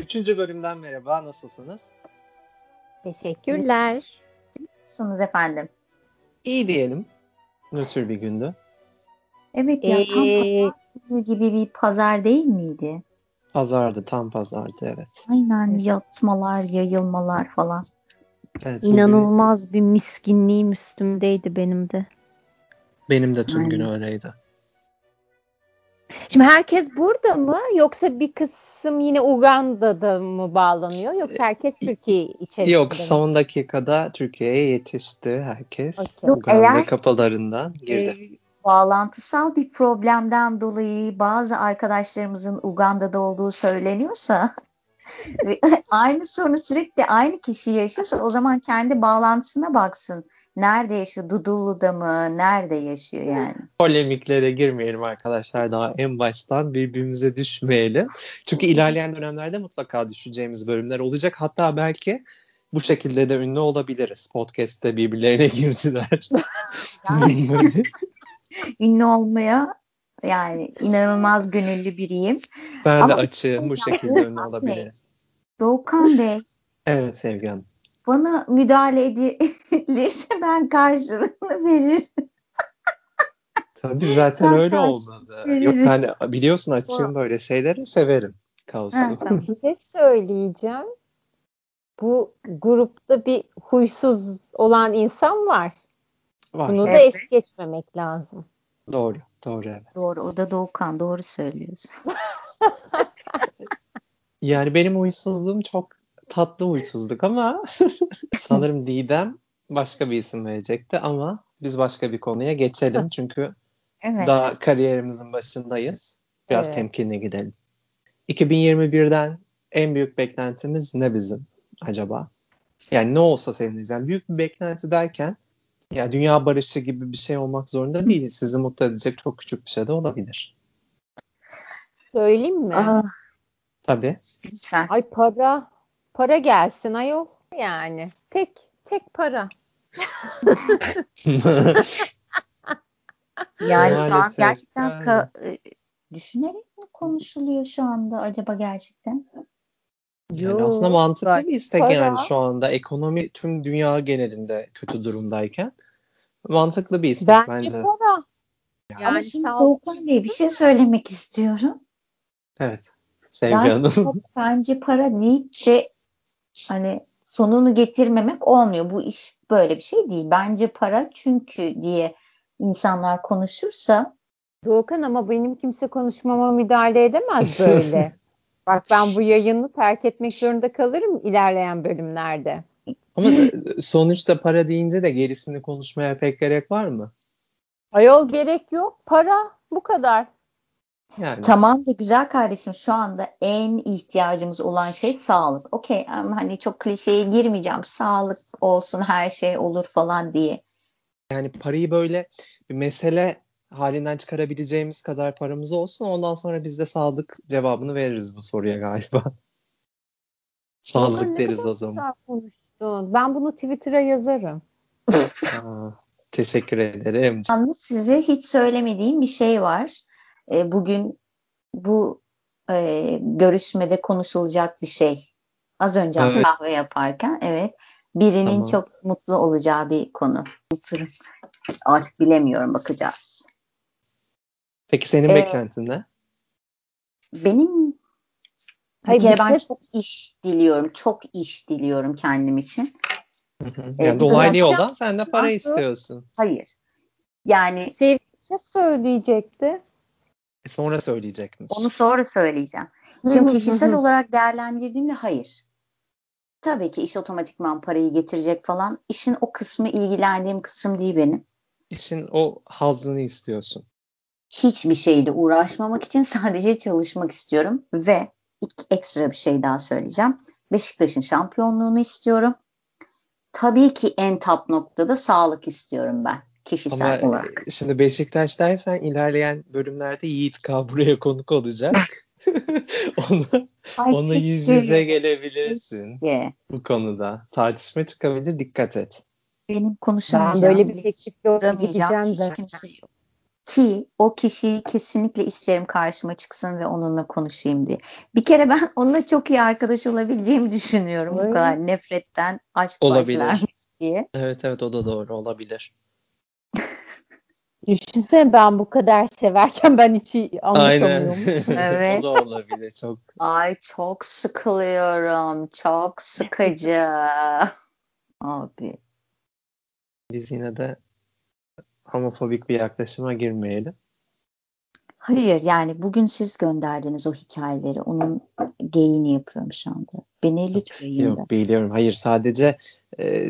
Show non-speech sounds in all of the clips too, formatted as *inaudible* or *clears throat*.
Üçüncü bölümden merhaba, nasılsınız? Teşekkürler. Nasılsınız efendim? İyi diyelim. Nötr bir gündü. Evet ya tam Ee, pazar günü gibi bir pazar değil miydi? Pazardı, tam pazardı evet. Aynen yatmalar, yayılmalar falan. evet bugün İnanılmaz bir miskinliğim üstümdeydi benim de. Benim de tüm Aynen. gün öyleydi. Şimdi herkes burada mı yoksa bir kısım yine Uganda'da mı bağlanıyor yoksa herkes Türkiye içerisinde Yok, mi? son dakikada Türkiye'ye yetişti herkes. Yok, Uganda eğer- kapılarından girdi. Ee, bağlantısal bir problemden dolayı bazı arkadaşlarımızın Uganda'da olduğu söyleniyorsa *laughs* aynı sorunu sürekli aynı kişi yaşıyorsa o zaman kendi bağlantısına baksın. Nerede yaşıyor? Dudullu'da mı? Nerede yaşıyor yani? Polemiklere girmeyelim arkadaşlar daha en baştan birbirimize düşmeyelim. Çünkü ilerleyen dönemlerde mutlaka düşeceğimiz bölümler olacak. Hatta belki bu şekilde de ünlü olabiliriz. Podcast'te birbirlerine *laughs* girdiler. *laughs* Ünlü olmaya yani inanılmaz gönüllü biriyim. ben de Ama- açığım bu *laughs* şekilde ünlü olabilirim. Doğukan Bey Evet Sevgi Hanım. bana müdahale edilirse *laughs* ben karşılığını veririm. Tabii zaten Ben öyle olmadı. veririm. Yok ben biliyorsun açığım böyle şeyleri severim. Kaosu. Ha, tamam. Bir şey söyleyeceğim. Bu grupta bir huysuz olan insan var. Var. Bunu da Evet. es geçmemek lazım. Doğru. Doğru evet. Doğru o da Doğukan doğru söylüyorsun. *laughs* Yani benim huysuzluğum çok tatlı huysuzluk ama *laughs* sanırım Didem başka bir isim verecekti ama biz başka bir konuya geçelim çünkü Evet. daha kariyerimizin başındayız. Biraz Evet. temkinli gidelim. 2021'den en büyük beklentimiz ne bizim acaba? Yani ne olsa seviniriz. Yani büyük bir beklenti derken ya dünya barışı gibi bir şey olmak zorunda değil. Sizi mutlu edecek çok küçük bir şey de olabilir. Söyleyeyim mi? Aa, Tabii. lütfen. Ay para. Para gelsin ayol. Yani tek tek para. *laughs* Yani şu an gerçekten yani. ka- e, düşünerek mi konuşuluyor şu anda acaba gerçekten? Yani aslında mantıklı gayet bir istek para. yani şu anda ekonomi tüm dünya genelinde kötü durumdayken mantıklı bir istek Bence, bence. para. Ama Yani şimdi sağ Doğukan Bey bir şey söylemek istiyorum. Evet. Sevgi Yani Hanım. bence para deyip de hani sonunu getirmemek olmuyor. Bu iş böyle bir şey değil. Bence para çünkü diye insanlar konuşursa Doğukan ama benim kimse konuşmama müdahale edemez böyle. *laughs* Bak ben bu yayını terk etmek zorunda kalırım ilerleyen bölümlerde. Ama sonuçta para deyince de gerisini konuşmaya pek gerek var mı? Ayol gerek yok. Para bu kadar. Yani tamam da güzel kardeşim şu anda en ihtiyacımız olan şey sağlık. Okey ama hani çok klişeye girmeyeceğim. Sağlık olsun her şey olur falan diye. yani parayı böyle bir mesele halinden çıkarabileceğimiz kadar paramız olsun. Ondan sonra biz de sağlık cevabını veririz bu soruya galiba. *laughs* Sağlık deriz o zaman. güzel konuştun. Ben bunu Twitter'a yazarım. *laughs* Aa, teşekkür ederim. Yalnız size hiç söylemediğim bir şey var. E, bugün bu e, görüşmede konuşulacak bir şey. Az önce Evet. kahve yaparken evet birinin Tamam. çok mutlu olacağı bir konu. Artık bilemiyorum bakacağız. Peki senin Ee, beklentin ne? Benim bir Hayır, kere bir ben şey- çok iş diliyorum. Çok iş diliyorum kendim için. Hı hı. e, Yani da dolaylı yoldan sen de para Nasıl? istiyorsun. Hayır. Yani Sevgi bir şey söyleyecekti. E sonra söyleyecekmiş. onu sonra söyleyeceğim. Şimdi kişisel olarak değerlendirdiğimde hayır. Tabii ki iş otomatikman parayı getirecek falan. İşin o kısmı ilgilendiğim kısım değil benim. İşin o hazzını istiyorsun. Hiçbir şeyle uğraşmamak için sadece çalışmak istiyorum. Ve iki ekstra bir şey daha söyleyeceğim. Beşiktaş'ın şampiyonluğunu istiyorum. Tabii ki en top noktada sağlık istiyorum ben kişisel Ama olarak. e, şimdi Beşiktaş dersen ilerleyen bölümlerde Yiğit K buraya konuk olacak. *laughs* Ona, Ay, ona yüz yüze gelebilirsin keşke. bu konuda. Tartışma çıkabilir dikkat et. Benim Ben konuşamayacağım. böyle bir teklifle gideceğim hiç zaten. kimse yok. Ki o kişiyi kesinlikle isterim karşıma çıksın ve onunla konuşayım diye. Bir kere ben *laughs* onunla çok iyi arkadaş olabileceğimi düşünüyorum. Bu kadar nefretten aşk Olabilir. başlarmış diye. Evet evet o da doğru olabilir. *laughs* Düşünsene ben bu kadar severken ben hiç anlaşamıyorum. Evet. *laughs* o da olabilir çok. Ay çok sıkılıyorum. Çok sıkıcı. Abi. Biz yine de homofobik bir yaklaşıma girmeyelim. Hayır yani bugün siz gönderdiniz o hikayeleri. Onun geyini yapıyorum şu anda. Beni lütfen yayında. Yok biliyorum. Hayır sadece e,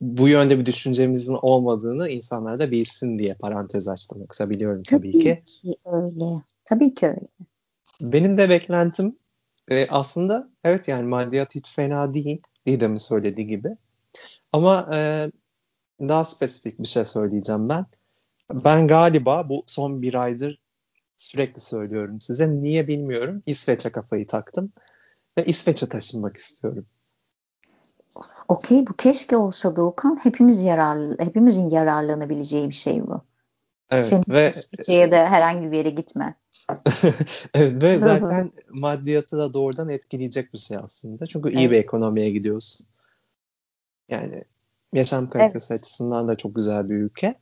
bu yönde bir düşüncemizin olmadığını insanlar da bilsin diye parantez açtım. Yoksa biliyorum tabii, ki. öyle. Tabii ki öyle. Benim de beklentim e, aslında evet yani maddiyat hiç fena değil. Didem'in söylediği gibi. Ama e, daha spesifik bir şey söyleyeceğim ben. Ben galiba bu son bir aydır sürekli söylüyorum size. Niye bilmiyorum. İsveç'e kafayı taktım. Ve İsveç'e taşınmak istiyorum. Okey bu keşke olsa Doğukan. Hepimiz yararlı, hepimizin yararlanabileceği bir şey bu. Evet Senin ve İsviçre'ye de herhangi bir yere gitme. *laughs* evet, ve zaten maddiyatı da doğrudan etkileyecek bir şey aslında. Çünkü iyi bir Evet. ekonomiye gidiyorsun. Yani yaşam kalitesi Evet. açısından da çok güzel bir ülke.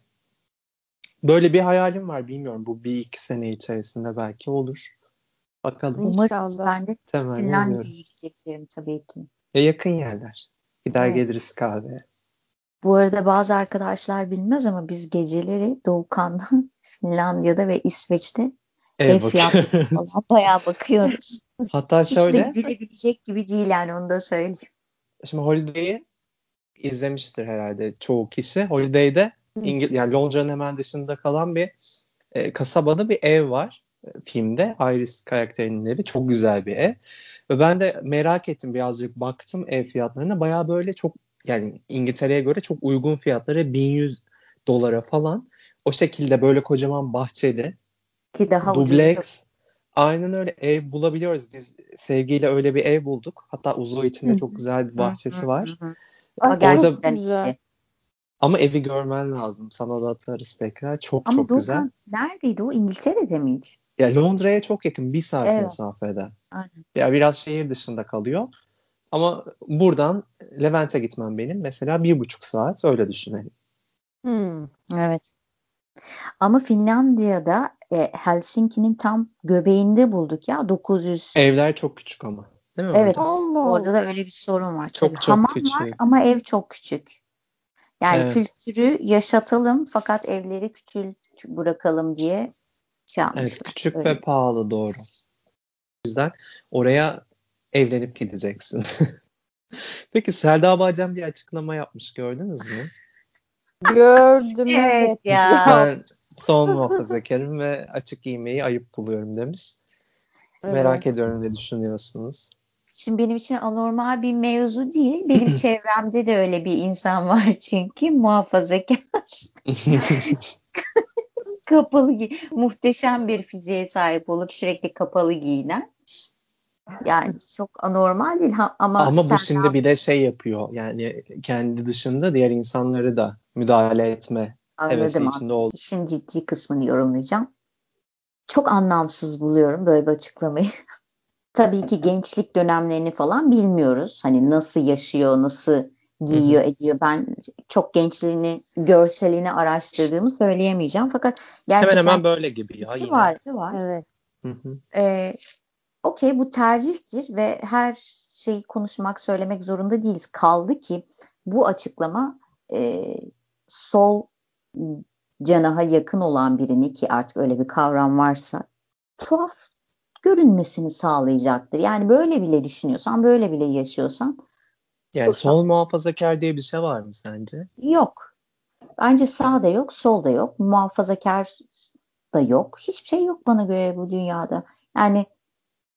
Böyle bir hayalim var. Bilmiyorum bu bir iki sene içerisinde belki olur. Bakalım. İnşallah. Umarım ben de ediyorum. Finlandiya'ya tabii ki. Ya yakın yerler. Gider Evet. geliriz kahveye. Bu arada bazı arkadaşlar bilmez ama biz geceleri Doğukan'da *laughs* Finlandiya'da ve İsveç'te Ev ev bak- fiyatları *laughs* falan bayağı bakıyoruz. Hatta Hiç de şöyle gidilebilecek gibi değil yani onu da söyleyeyim. şimdi Holiday'i izlemiştir herhalde çoğu kişi. Holiday'de. İngil yani Londra'nın hemen dışında kalan bir e, kasabada bir ev var e, filmde. Iris karakterinin evi. Çok güzel bir ev. Ve ben de merak ettim birazcık baktım ev fiyatlarına. Bayağı böyle çok yani İngiltere'ye göre çok uygun fiyatlara 1100 dolara falan. O şekilde böyle kocaman bahçeli Ki daha ucuz. dubleks aynen öyle ev bulabiliyoruz. Biz sevgiyle öyle bir ev bulduk. Hatta Uzlu içinde çok güzel bir bahçesi var. Ay, gerçekten güzel. iyiydi. Ama evi görmen lazım. Sana da atarız tekrar. Çok Ama çok güzel. Doğukan neredeydi o? İngiltere'de miydi? Ya Londra'ya çok yakın. Bir saat Evet. mesafede. Aynen. Ya biraz şehir dışında kalıyor. Ama buradan Levent'e gitmem benim. Mesela bir buçuk saat. Öyle düşünelim. Hmm. Evet. Ama Finlandiya'da e, Helsinki'nin tam göbeğinde bulduk ya 900. Evler çok küçük ama. Değil mi? Evet. orada? Allah Orada da öyle bir sorun var. Çok Tabii çok hamam küçük. var ama ev çok küçük. Yani Evet. kültürü yaşatalım fakat evleri küçük bırakalım diye şey Evet küçük Öyle. ve pahalı doğru. O yüzden oraya evlenip gideceksin. *laughs* Peki Selda Bağcan bir açıklama yapmış gördünüz mü? Gördüm Evet evet. ya. Ben son muhafazakarım ve açık giymeyi ayıp buluyorum demiş. Merak ediyorum ne düşünüyorsunuz? Şimdi benim için anormal bir mevzu değil. Benim *clears throat* çevremde de öyle bir insan var *laughs* çünkü muhafazakar. *laughs* kapalı gi muhteşem bir fiziğe sahip olup sürekli kapalı giyinen. Yani çok anormal değil ama, Ama bu şimdi bir de şey yapıyor. Yani kendi dışında diğer insanları da müdahale etme hevesi içinde oldu. İşin ciddi kısmını yorumlayacağım. Çok anlamsız buluyorum böyle bir açıklamayı. *laughs* Tabii ki gençlik dönemlerini falan bilmiyoruz. Hani nasıl yaşıyor, nasıl giyiyor, ediyor. Ben çok gençliğini, görselini araştırdığımı söyleyemeyeceğim. Fakat gerçekten Hemen hemen böyle gibi ya yine. var, var. Evet. Hı hı. Ee, Okey bu tercihtir ve her şeyi konuşmak, söylemek zorunda değiliz. Kaldı ki bu açıklama e, sol canaha yakın olan birini ki artık öyle bir kavram varsa tuhaf görünmesini sağlayacaktır. Yani böyle bile düşünüyorsan, böyle bile yaşıyorsan Yani Sus. sol muhafazakar diye bir şey var mı sence? yok. Bence sağ da yok, sol da yok, muhafazakar da yok. Hiçbir şey yok bana göre bu dünyada. Yani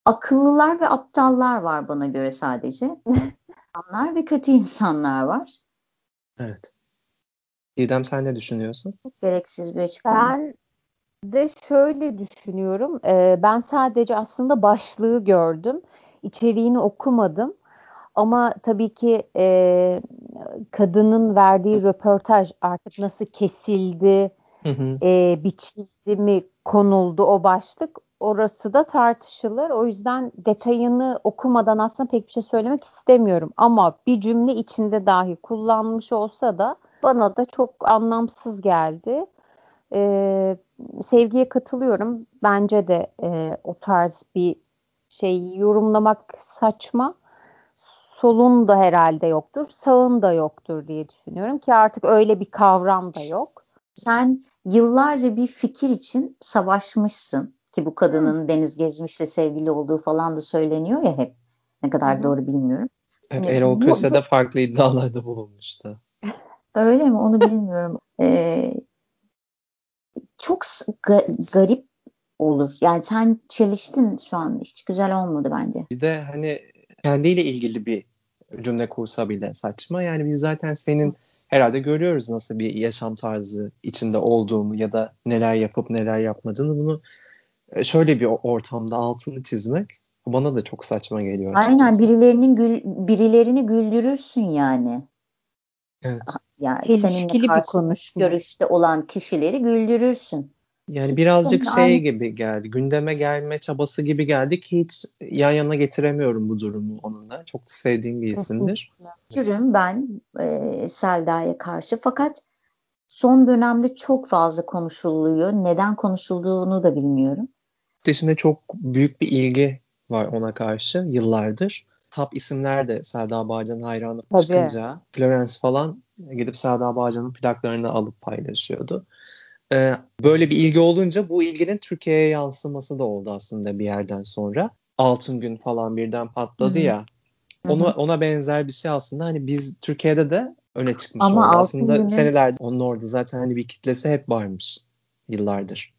akıllılar ve aptallar var bana göre sadece. İnsanlar ve kötü insanlar var. Evet. Didem sen ne düşünüyorsun? Çok gereksiz bir açıklama. Ben de şöyle düşünüyorum. Ee, ben sadece aslında başlığı gördüm. İçeriğini okumadım. Ama tabii ki e, kadının verdiği röportaj artık nasıl kesildi, hı hı. E, biçildi mi konuldu o başlık orası da tartışılır. O yüzden detayını okumadan aslında pek bir şey söylemek istemiyorum. Ama bir cümle içinde dahi kullanmış olsa da bana da çok anlamsız geldi. Ee, sevgiye katılıyorum. Bence de e, o tarz bir şey yorumlamak saçma. Solun da herhalde yoktur, sağın da yoktur diye düşünüyorum ki artık öyle bir kavram da yok. Sen yıllarca bir fikir için savaşmışsın ki bu kadının Hı. Deniz Gezmiş'le sevgili olduğu falan da söyleniyor ya hep. Ne kadar Hı. doğru bilmiyorum. Evet, hani, Erol Köse de farklı iddialarda bulunmuştu. Öyle mi? Onu bilmiyorum. Ee, *laughs* çok ga- garip olur. Yani sen çeliştin şu an. Hiç güzel olmadı bence. Bir de hani kendiyle ilgili bir cümle kursa bile saçma. Yani biz zaten senin herhalde görüyoruz nasıl bir yaşam tarzı içinde olduğunu ya da neler yapıp neler yapmadığını. Bunu e, şöyle bir ortamda altını çizmek bana da çok saçma geliyor. Açıkçası. Aynen birilerinin gül, birilerini güldürürsün yani. Evet. Yani seninle bir konuşma. görüşte olan kişileri güldürürsün. Yani birazcık şey aynı... gibi geldi. Gündeme gelme çabası gibi geldi ki hiç yan yana getiremiyorum bu durumu onunla. Çok sevdiğim bir isimdir. Cürüm ben e, Selda'ya karşı fakat son dönemde çok fazla konuşuluyor. Neden konuşulduğunu da bilmiyorum. Dışında çok büyük bir ilgi var ona karşı yıllardır. Top isimler de Selda Bağcan hayranı Tabii. çıkınca Florence falan gidip Selda Bağcan'ın plaklarını alıp paylaşıyordu. Ee, böyle bir ilgi olunca bu ilginin Türkiye'ye yansıması da oldu aslında bir yerden sonra. Altın gün falan birden patladı Hı-hı. ya. Ona, ona benzer bir şey aslında. Hani biz Türkiye'de de öne çıkmış Ama oldu. Aslında günün... senelerde onun orada zaten hani bir kitlesi hep varmış yıllardır.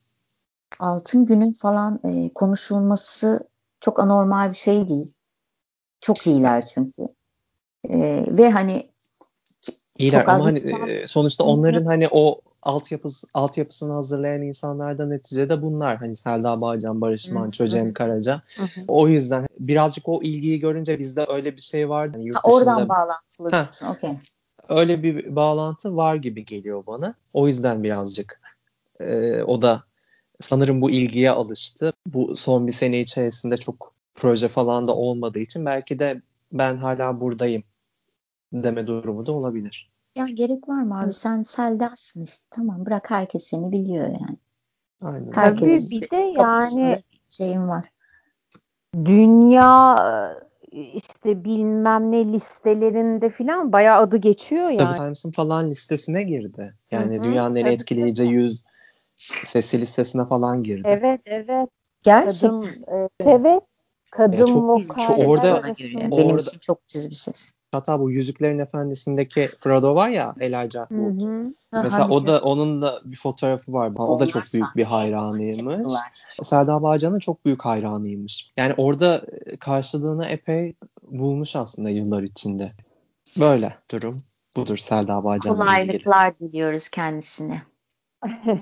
Altın günün falan e, konuşulması çok anormal bir şey değil. Çok iyiler çünkü. E, ve hani İyiler ama hani e, sonuçta onların hani o altyapısı, altyapısını hazırlayan insanlardan neticede bunlar. Hani Selda Bağcan, Barış Manço, Cem Karaca. o yüzden birazcık o ilgiyi görünce bizde öyle bir şey vardı. Yurt ha, oradan dışında... bağlantılı. Okay. Öyle bir bağlantı var gibi geliyor bana. O yüzden birazcık e, o da sanırım bu ilgiye alıştı. Bu son bir sene içerisinde çok proje falan da olmadığı için belki de ben hala buradayım deme durumu da olabilir. Ya gerek var mı abi? Sen Selda'sın işte. Tamam bırak herkes seni biliyor yani. Aynen. Herkes Tabii bir de yani şeyim var. Dünya işte bilmem ne listelerinde filan bayağı adı geçiyor yani. Tabii Times'ın falan listesine girdi. Yani Hı-hı, dünyanın en etkileyici. 100 sesi listesine falan girdi. Evet evet. Gerçekten. Kadın, e, evet. Kadın ya çok, vokal. Çok, orada, orada, benim için çok ses. Hatta bu Yüzüklerin Efendisi'ndeki Frodo var ya Elijah Wood. Hı hı. Mesela o da onun da bir fotoğrafı var. O da çok büyük bir hayranıymış. Selda Bağcan'ın çok büyük hayranıymış. Yani orada e, karşılığını epey bulmuş aslında yıllar içinde. Böyle durum budur Selda Bağcan'la Kolaylıklar ilgili. diliyoruz kendisine.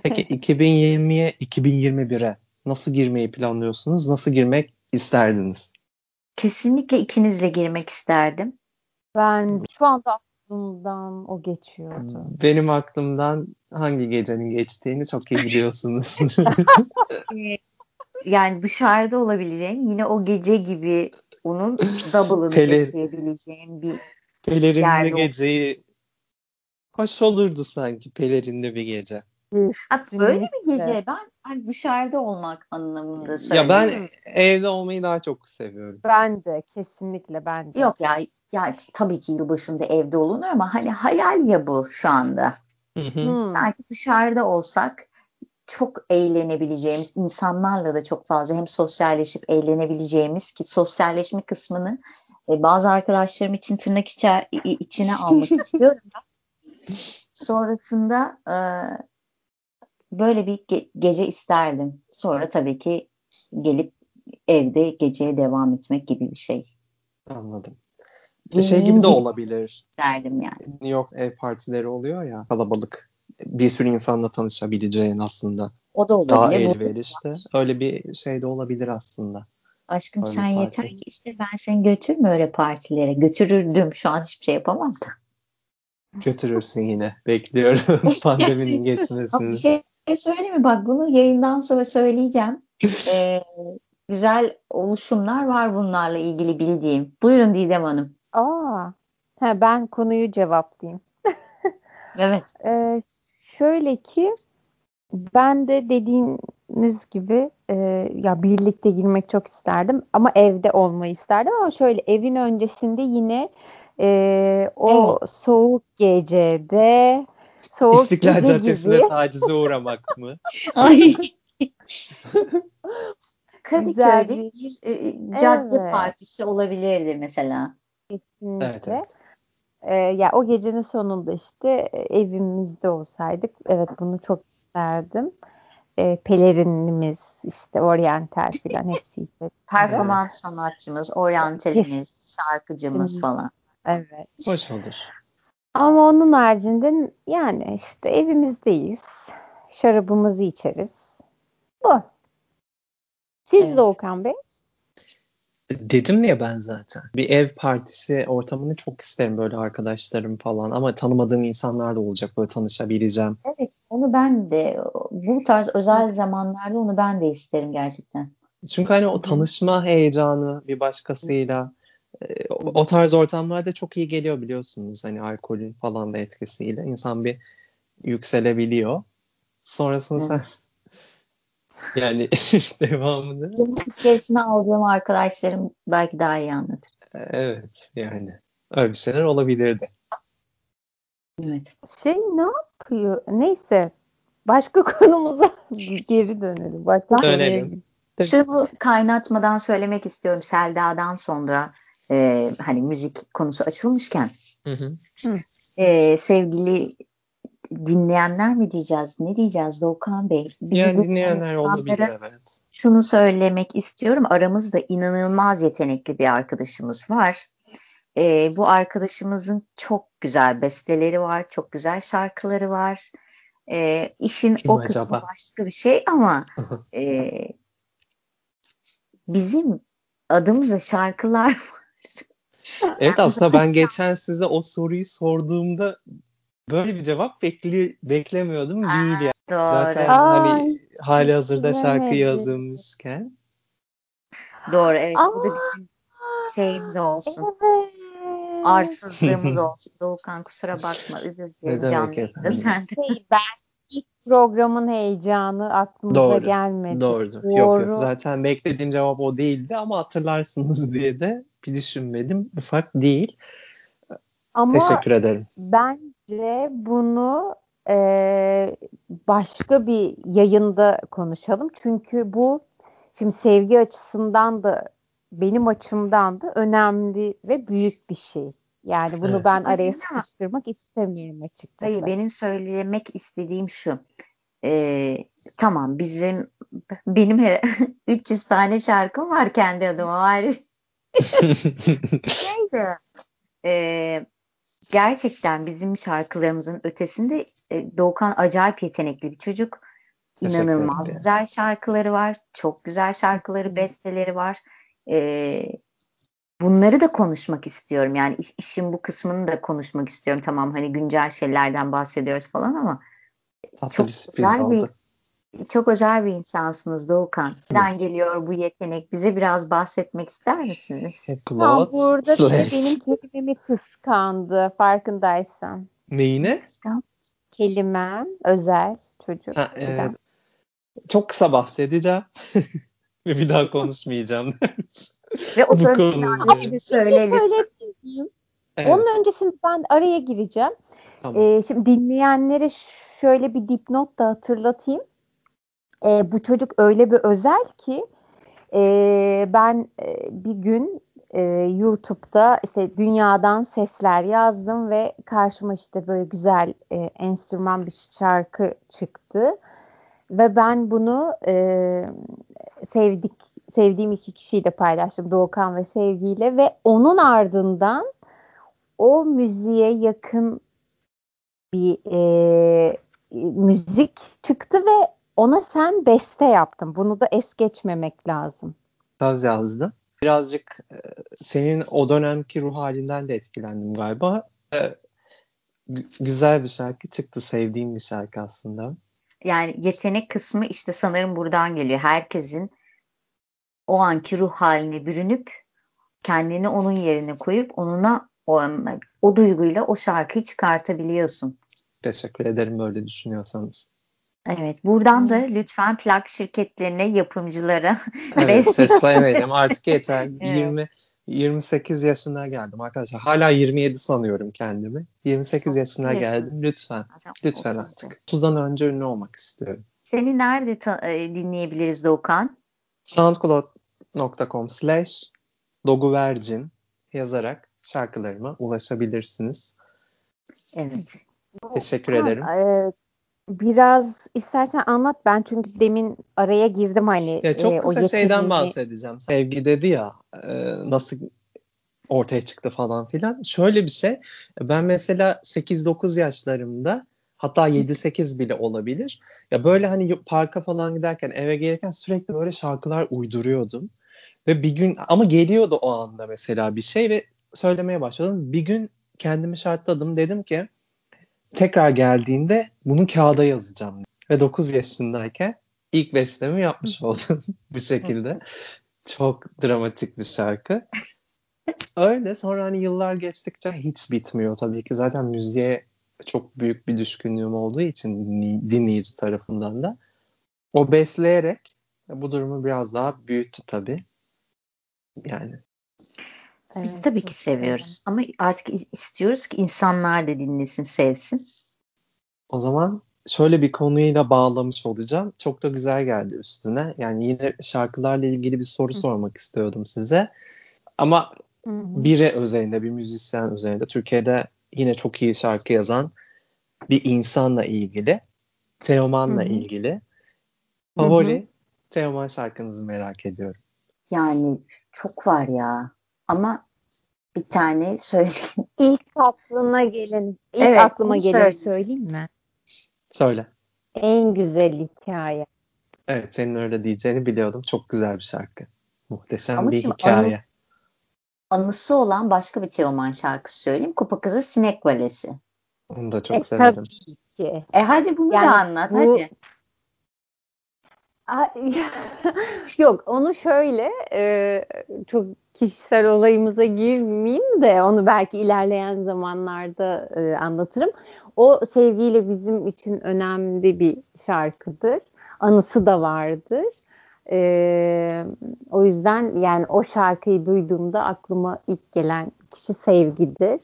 Peki *laughs* 2020'ye 2021'e nasıl girmeyi planlıyorsunuz? Nasıl girmek isterdiniz? Kesinlikle ikinizle girmek isterdim. Ben şu anda aklımdan o geçiyordu. Benim aklımdan hangi gecenin geçtiğini çok iyi biliyorsunuz. *laughs* yani dışarıda olabileceğim yine o gece gibi onun double'ını Peler, yaşayabileceğim bir Pelerinli geceyi hoş olurdu sanki pelerinli bir gece. Ha, böyle bir gece ben hani dışarıda olmak anlamında söylüyorum. Ya ben evde olmayı daha çok seviyorum. Ben de kesinlikle ben de. Yok ya ya tabii ki yılbaşında evde olunur ama hani hayal ya bu şu anda. Hı Sanki dışarıda olsak çok eğlenebileceğimiz insanlarla da çok fazla hem sosyalleşip eğlenebileceğimiz ki sosyalleşme kısmını e, bazı arkadaşlarım için tırnak içe, içine almak *laughs* istiyorum. Sonrasında e, böyle bir ge- gece isterdim. Sonra tabii ki gelip evde geceye devam etmek gibi bir şey. Anladım. Yemeğin şey gibi de olabilir. Derdim yani. New York ev partileri oluyor ya kalabalık. Bir sürü insanla tanışabileceğin aslında. O da olabilir. Daha elverişli. Öyle bir şey de olabilir aslında. Aşkım öyle sen parti. yeter ki işte ben seni götürme öyle partilere. Götürürdüm. Şu an hiçbir şey yapamam da. götürürsün yine. Bekliyorum *laughs* pandeminin geçmesini. Bir şey söyleyeyim mi? Bak bunu yayından sonra söyleyeceğim. Ee, *laughs* güzel oluşumlar var bunlarla ilgili bildiğim. Buyurun Didem Hanım. Aa, he, ben konuyu cevaplayayım. *laughs* Evet. Ee, şöyle ki ben de dediğiniz gibi e, ya birlikte girmek çok isterdim ama evde olmayı isterdim ama şöyle evin öncesinde yine e, o Evet. soğuk gecede soğuk İstiklal gece Caddesi'ne gibi tacize uğramak mı? *laughs* Ay. *laughs* Güzel Kadıköy'de bir- bir e, cadde Evet. partisi olabilirdi mesela. kesinlikle. Evet, evet. Ee, ya o gecenin sonunda işte e, evimizde olsaydık evet bunu çok isterdim. Ee, pelerinimiz işte oryantal filan *laughs* hepsi. Performans sanatçımız, oryantalimiz, şarkıcımız falan. Evet. Hoş olur. Ama onun haricinde yani işte evimizdeyiz. Şarabımızı içeriz. Bu. Siz Evet. de Okan Bey. Dedim ya ben zaten. Bir ev partisi ortamını çok isterim böyle arkadaşlarım falan ama tanımadığım insanlar da olacak böyle tanışabileceğim. Evet, onu ben de bu tarz özel zamanlarda onu ben de isterim gerçekten. Çünkü hani o tanışma heyecanı bir başkasıyla o, o tarz ortamlarda çok iyi geliyor biliyorsunuz. Hani alkolün falan da etkisiyle insan bir yükselebiliyor. Sonrasında sen *laughs* yani *laughs* devamını Zaman içerisine aldığım arkadaşlarım belki daha iyi anlatır. evet yani öyle bir şeyler olabilirdi. Evet. Şey ne yapıyor? Neyse. Başka *laughs* konumuza geri dönelim. Başka Dönelim. Şunu kaynatmadan söylemek istiyorum Selda'dan sonra e, hani müzik konusu açılmışken Hı hı. e, sevgili dinleyenler mi diyeceğiz ne diyeceğiz Doğukan Bey? Bizi Yani dinleyen dinleyenler olabilir evet. şunu söylemek istiyorum. Aramızda inanılmaz yetenekli bir arkadaşımız var. Ee, bu arkadaşımızın çok güzel besteleri var, çok güzel şarkıları var. Ee, işin Kim o acaba? kısmı başka bir şey ama *laughs* e, bizim adımıza şarkılar. Evet aslında ben geçen size o soruyu sorduğumda böyle bir cevap bekli beklemiyordum değil yani. Doğru. Zaten Ay, hani hali hazırda şarkı yazılmışken Doğru evet bu da Aa, bizim şeyimiz olsun. evet. Arsızlığımız *laughs* olsun. Doğukan kusura bakma. Özür dilerim sen. Şey, ben ilk programın heyecanı aklımıza Doğru. gelmedi. Yok Doğru. yok. Zaten beklediğim cevap o değildi ama hatırlarsınız diye de bir düşünmedim. Ufak değil. Ama Teşekkür ederim. bence bunu e, başka bir yayında konuşalım. Çünkü bu şimdi sevgi açısından da benim açımdan da önemli ve büyük bir şey. Yani bunu Evet. ben araya sıkıştırmak istemiyorum açıkçası. Hayır benim söylemek istediğim şu. Ee, tamam bizim benim her- *laughs* 300 tane şarkım var kendi adıma ayrı. Neydi? Ee, gerçekten bizim şarkılarımızın ötesinde e, Doğukan acayip yetenekli bir çocuk. İnanılmaz güzel şarkıları var. Çok güzel şarkıları, besteleri var. Ee, bunları da konuşmak istiyorum. Yani iş- işin bu kısmını da konuşmak istiyorum. Tamam hani güncel şeylerden bahsediyoruz falan ama Tatlı çok bir güzel bir. Çok özel bir insansınız Doğukan. Nereden geliyor bu yetenek? Bize biraz bahsetmek ister misiniz? Tam Plot burada slash. benim kelimemi kıskandı farkındaysan. Neyine? Kelimem özel çocuk. Ha, evet. Neden? Çok kısa bahsedeceğim. *laughs* Ve bir daha konuşmayacağım. *laughs* Ve o Bu sözün konuyla. adresini Bir söyle şey söyleyebilir miyim? Evet, Onun öncesinde ben araya gireceğim. tamam. Ee, şimdi dinleyenlere şöyle bir dipnot da hatırlatayım. Ee, bu çocuk öyle bir özel ki e, ben e, bir gün e, YouTube'da işte dünyadan sesler yazdım ve karşıma işte böyle güzel e, enstrüman bir şarkı çıktı. Ve ben bunu e, sevdik sevdiğim iki kişiyle paylaştım. Doğukan ve Sevgi'yle ve onun ardından o müziğe yakın bir e, müzik çıktı ve ona sen beste yaptın. Bunu da es geçmemek lazım. Saz yazdı. Birazcık e, senin o dönemki ruh halinden de etkilendim galiba. E, güzel bir şarkı çıktı. Sevdiğim bir şarkı aslında. Yani yetenek kısmı işte sanırım buradan geliyor. Herkesin o anki ruh haline bürünüp kendini onun yerine koyup onuna o, o duyguyla o şarkıyı çıkartabiliyorsun. Teşekkür ederim böyle düşünüyorsanız. Evet. Buradan da lütfen plak şirketlerine, yapımcılara *laughs* evet, ses verelim. Artık yeter. evet. 20 28 yaşına geldim arkadaşlar. Hala 27 sanıyorum kendimi. 28 yaşına geldim. Lütfen. Lütfen artık. 30'dan önce ünlü olmak istiyorum. Seni nerede ta- e, dinleyebiliriz Doğukan? soundcloud.com slash doguvercin yazarak şarkılarıma ulaşabilirsiniz. Evet. Teşekkür ederim. E, biraz istersen anlat ben çünkü demin araya girdim hani. Ya çok kısa e, şeyden bahsedeceğim. Sevgi dedi ya e, nasıl ortaya çıktı falan filan. Şöyle bir şey ben mesela 8-9 yaşlarımda hatta 7-8 bile olabilir. Ya böyle hani parka falan giderken eve gelirken sürekli böyle şarkılar uyduruyordum. Ve bir gün ama geliyordu o anda mesela bir şey ve söylemeye başladım. Bir gün kendimi şartladım. Dedim ki tekrar geldiğinde bunu kağıda yazacağım. Ve 9 yaşındayken ilk bestemi yapmış oldum *laughs* bu şekilde. Çok dramatik bir şarkı. Öyle sonra hani yıllar geçtikçe hiç bitmiyor tabii ki. Zaten müziğe çok büyük bir düşkünlüğüm olduğu için dinleyici tarafından da. O besleyerek bu durumu biraz daha büyüttü tabii. Yani biz evet, tabii ki seviyoruz ama artık istiyoruz ki insanlar da dinlesin, sevsin. O zaman şöyle bir konuyla bağlamış olacağım. Çok da güzel geldi üstüne. Yani yine şarkılarla ilgili bir soru sormak istiyordum size. Ama Hı-hı. biri özelinde, bir müzisyen üzerinde Türkiye'de yine çok iyi şarkı yazan bir insanla ilgili, Teoman'la Hı-hı. ilgili. Favori Hı-hı. Teoman şarkınızı merak ediyorum. Yani çok var ya. Ama bir tane söyleyeyim. *laughs* İlk aklına gelin. İlk evet, aklıma gelen söyleyeyim. söyleyeyim mi? Söyle. En güzel hikaye. Evet senin öyle diyeceğini biliyordum. Çok güzel bir şarkı. Muhteşem Ama bir hikaye. Anı, anısı olan başka bir Teoman şarkısı söyleyeyim. Kupa Kızı Sinek Valesi. Onu da çok e, severim. Tabii ki. E hadi bunu yani da anlat bu, hadi. *laughs* Yok onu şöyle e, çok kişisel olayımıza girmeyeyim de onu belki ilerleyen zamanlarda e, anlatırım. O sevgiyle bizim için önemli bir şarkıdır. Anısı da vardır. E, o yüzden yani o şarkıyı duyduğumda aklıma ilk gelen kişi sevgidir.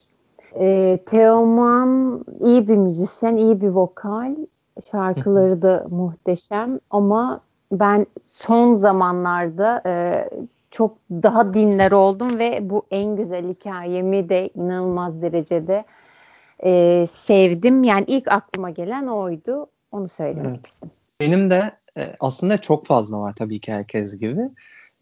E, Teoman iyi bir müzisyen, iyi bir vokal. Şarkıları da muhteşem ama ben son zamanlarda e, çok daha dinler oldum ve bu en güzel hikayemi de inanılmaz derecede e, sevdim. Yani ilk aklıma gelen oydu. Onu söylemek evet. istedim. Benim de e, aslında çok fazla var tabii ki herkes gibi.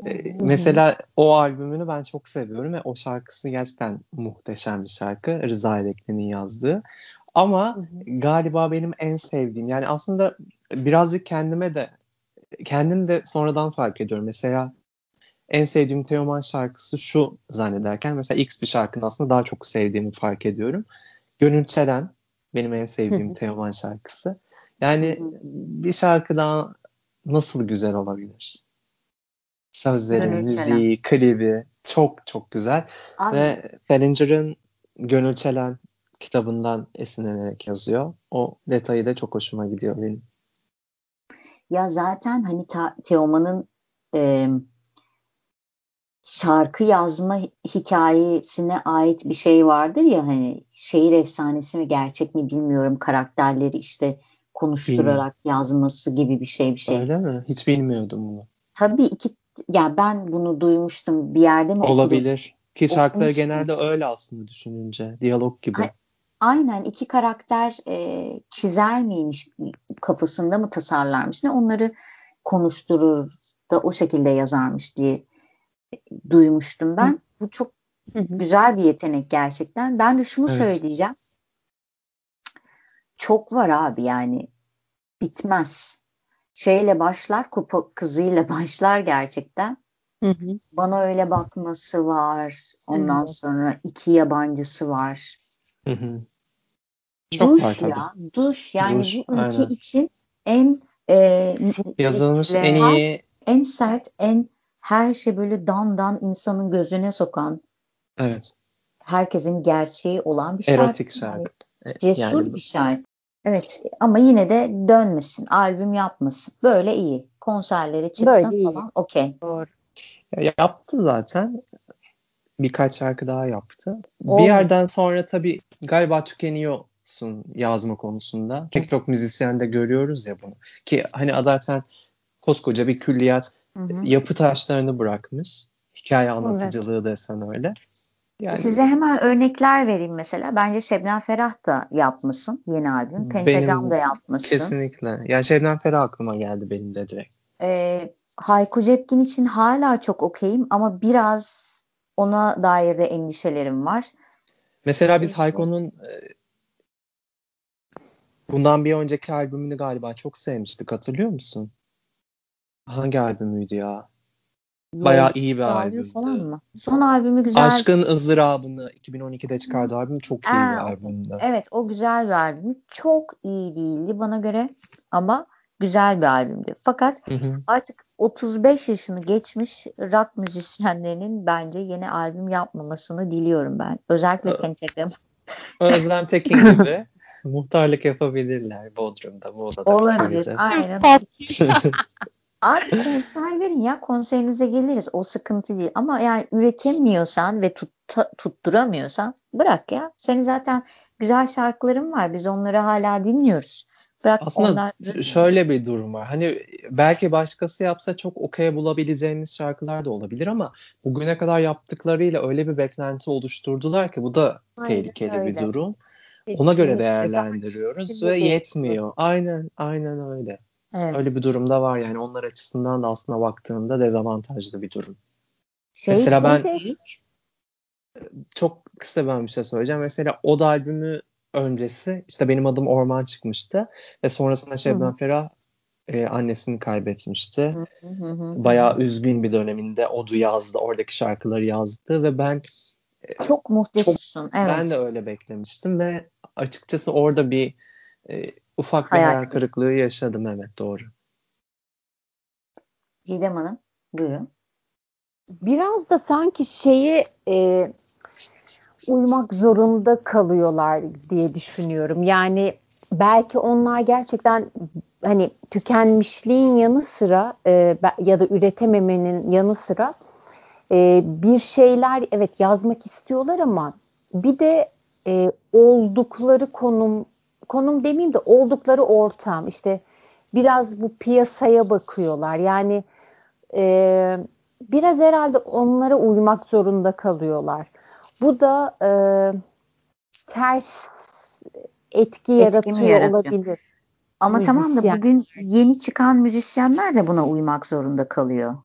E, mesela o albümünü ben çok seviyorum ve o şarkısı gerçekten muhteşem bir şarkı. Rıza Elekli'nin yazdığı. Ama galiba benim en sevdiğim yani aslında birazcık kendime de kendim de sonradan fark ediyorum. Mesela en sevdiğim Teoman şarkısı şu zannederken mesela X bir şarkının aslında daha çok sevdiğimi fark ediyorum. Gönül Çelen benim en sevdiğim Teoman şarkısı. Yani bir şarkı daha nasıl güzel olabilir? Sözleri, Gönül müziği, klibi çok çok güzel. Abi. Ve Salinger'ın Gönül Çelen kitabından esinlenerek yazıyor. O detayı da çok hoşuma gidiyor benim. Ya zaten hani ta, Teoman'ın e, şarkı yazma hikayesine ait bir şey vardır ya hani şehir efsanesi mi gerçek mi bilmiyorum karakterleri işte konuşturarak Bilmiyorum. yazması gibi bir şey bir şey. Öyle mi? Hiç bilmiyordum bunu. Tabii iki ya ben bunu duymuştum bir yerde mi Olabilir. Okudum? Ki şarkıları genelde öyle aslında düşününce. Diyalog gibi. Ay, aynen iki karakter e, çizer miymiş kafasında mı tasarlarmış ne onları konuşturur da o şekilde yazarmış diye duymuştum ben. Hı. Bu çok hı hı. güzel bir yetenek gerçekten. Ben de şunu evet. söyleyeceğim. Çok var abi yani bitmez. Şeyle başlar, kupa kızıyla *laughs* başlar gerçekten. Hı hı. Bana öyle bakması var. Ondan hı hı. sonra iki yabancısı var. Hı hı. Çok duş var tabii. ya. Duş yani Duş, bir ülke aynen. için en e, Yazılmış en iyi en sert, en her şey böyle dan dan insanın gözüne sokan, evet herkesin gerçeği olan bir şarkı. erotik Yani şarkı. E, cesur yani bir şarkı. Evet ama yine de dönmesin, albüm yapmasın. Böyle iyi. Konserlere çıksın Böyle falan. Okey. Doğru. Ya yaptı zaten. Birkaç şarkı daha yaptı. Olmadı. Bir yerden sonra tabii galiba tükeniyorsun yazma konusunda. Pek çok müzisyende görüyoruz ya bunu. Ki hani zaten koskoca bir külliyat Hı hı. yapı taşlarını bırakmış. Hikaye anlatıcılığı desen öyle. Yani Size hemen örnekler vereyim mesela. Bence Şebnem Ferah da yapmışsın yeni albüm. Pentagram da yapmışsın. kesinlikle. Yani Şebnem Ferah aklıma geldi benim de direkt. Ee, Hayko Cepkin için hala çok okeyim ama biraz ona dair de endişelerim var. Mesela biz Evet. Hayko'nun e, bundan bir önceki albümünü galiba çok sevmiştik. Hatırlıyor musun? Hangi albümüydü ya? Bayağı iyi bir albümdü. falan mı? Son albümü güzel. Aşkın ızdırabını 2012'de çıkardığı albüm çok iyi Aa, bir albümdü. Evet o güzel bir albüm. Çok iyi değildi bana göre ama güzel bir albümdü. Fakat Hı hı. artık 35 yaşını geçmiş rock müzisyenlerinin bence yeni albüm yapmamasını diliyorum ben. Özellikle Pentagram. Özlem Tekin gibi muhtarlık yapabilirler Bodrum'da, Muğla'da. Olabilir. Aynen. *laughs* Abi konser verin ya konserinize geliriz. O sıkıntı değil. Ama yani üretemiyorsan ve tut, tutturamıyorsan bırak ya. Senin zaten güzel şarkıların var. Biz onları hala dinliyoruz. Bırak Aslında onlar şöyle bir durum var. Hani belki başkası yapsa çok okey bulabileceğimiz şarkılar da olabilir ama bugüne kadar yaptıklarıyla öyle bir beklenti oluşturdular ki bu da Aynen tehlikeli bir öyle. durum. Ona göre Kesinlikle. değerlendiriyoruz Kesinlikle ve yetmiyor. Aynen, aynen öyle. Evet. Öyle bir durumda var yani onlar açısından da aslında baktığında dezavantajlı bir durum. Şey Mesela çok ben-. Çok kısa ben bir şey söyleyeceğim. Mesela o da albümü öncesi işte benim adım Orman çıkmıştı ve sonrasında Şebnem Ferah e, annesini kaybetmişti. Hı hı hı hı. Bayağı üzgün bir döneminde Odu yazdı, oradaki şarkıları yazdı ve ben çok muhteşemsin. Evet. ben de öyle beklemiştim ve açıkçası orada bir e, ufak bir Hayal kırıklığı yaşadım evet doğru. Didem Hanım buyurun. Biraz da sanki şeye e, uymak zorunda kalıyorlar diye düşünüyorum. Yani belki onlar gerçekten hani tükenmişliğin yanı sıra e, ya da üretememenin yanı sıra e, bir şeyler evet yazmak istiyorlar ama bir de e, oldukları konum konum demeyeyim de oldukları ortam işte biraz bu piyasaya bakıyorlar. Yani e, biraz herhalde onlara uymak zorunda kalıyorlar. Bu da e, ters etki, yaratıyor, yaratıyor? olabilir. Ama tamam da Müzisyen. bugün yeni çıkan müzisyenler de buna uymak zorunda kalıyor.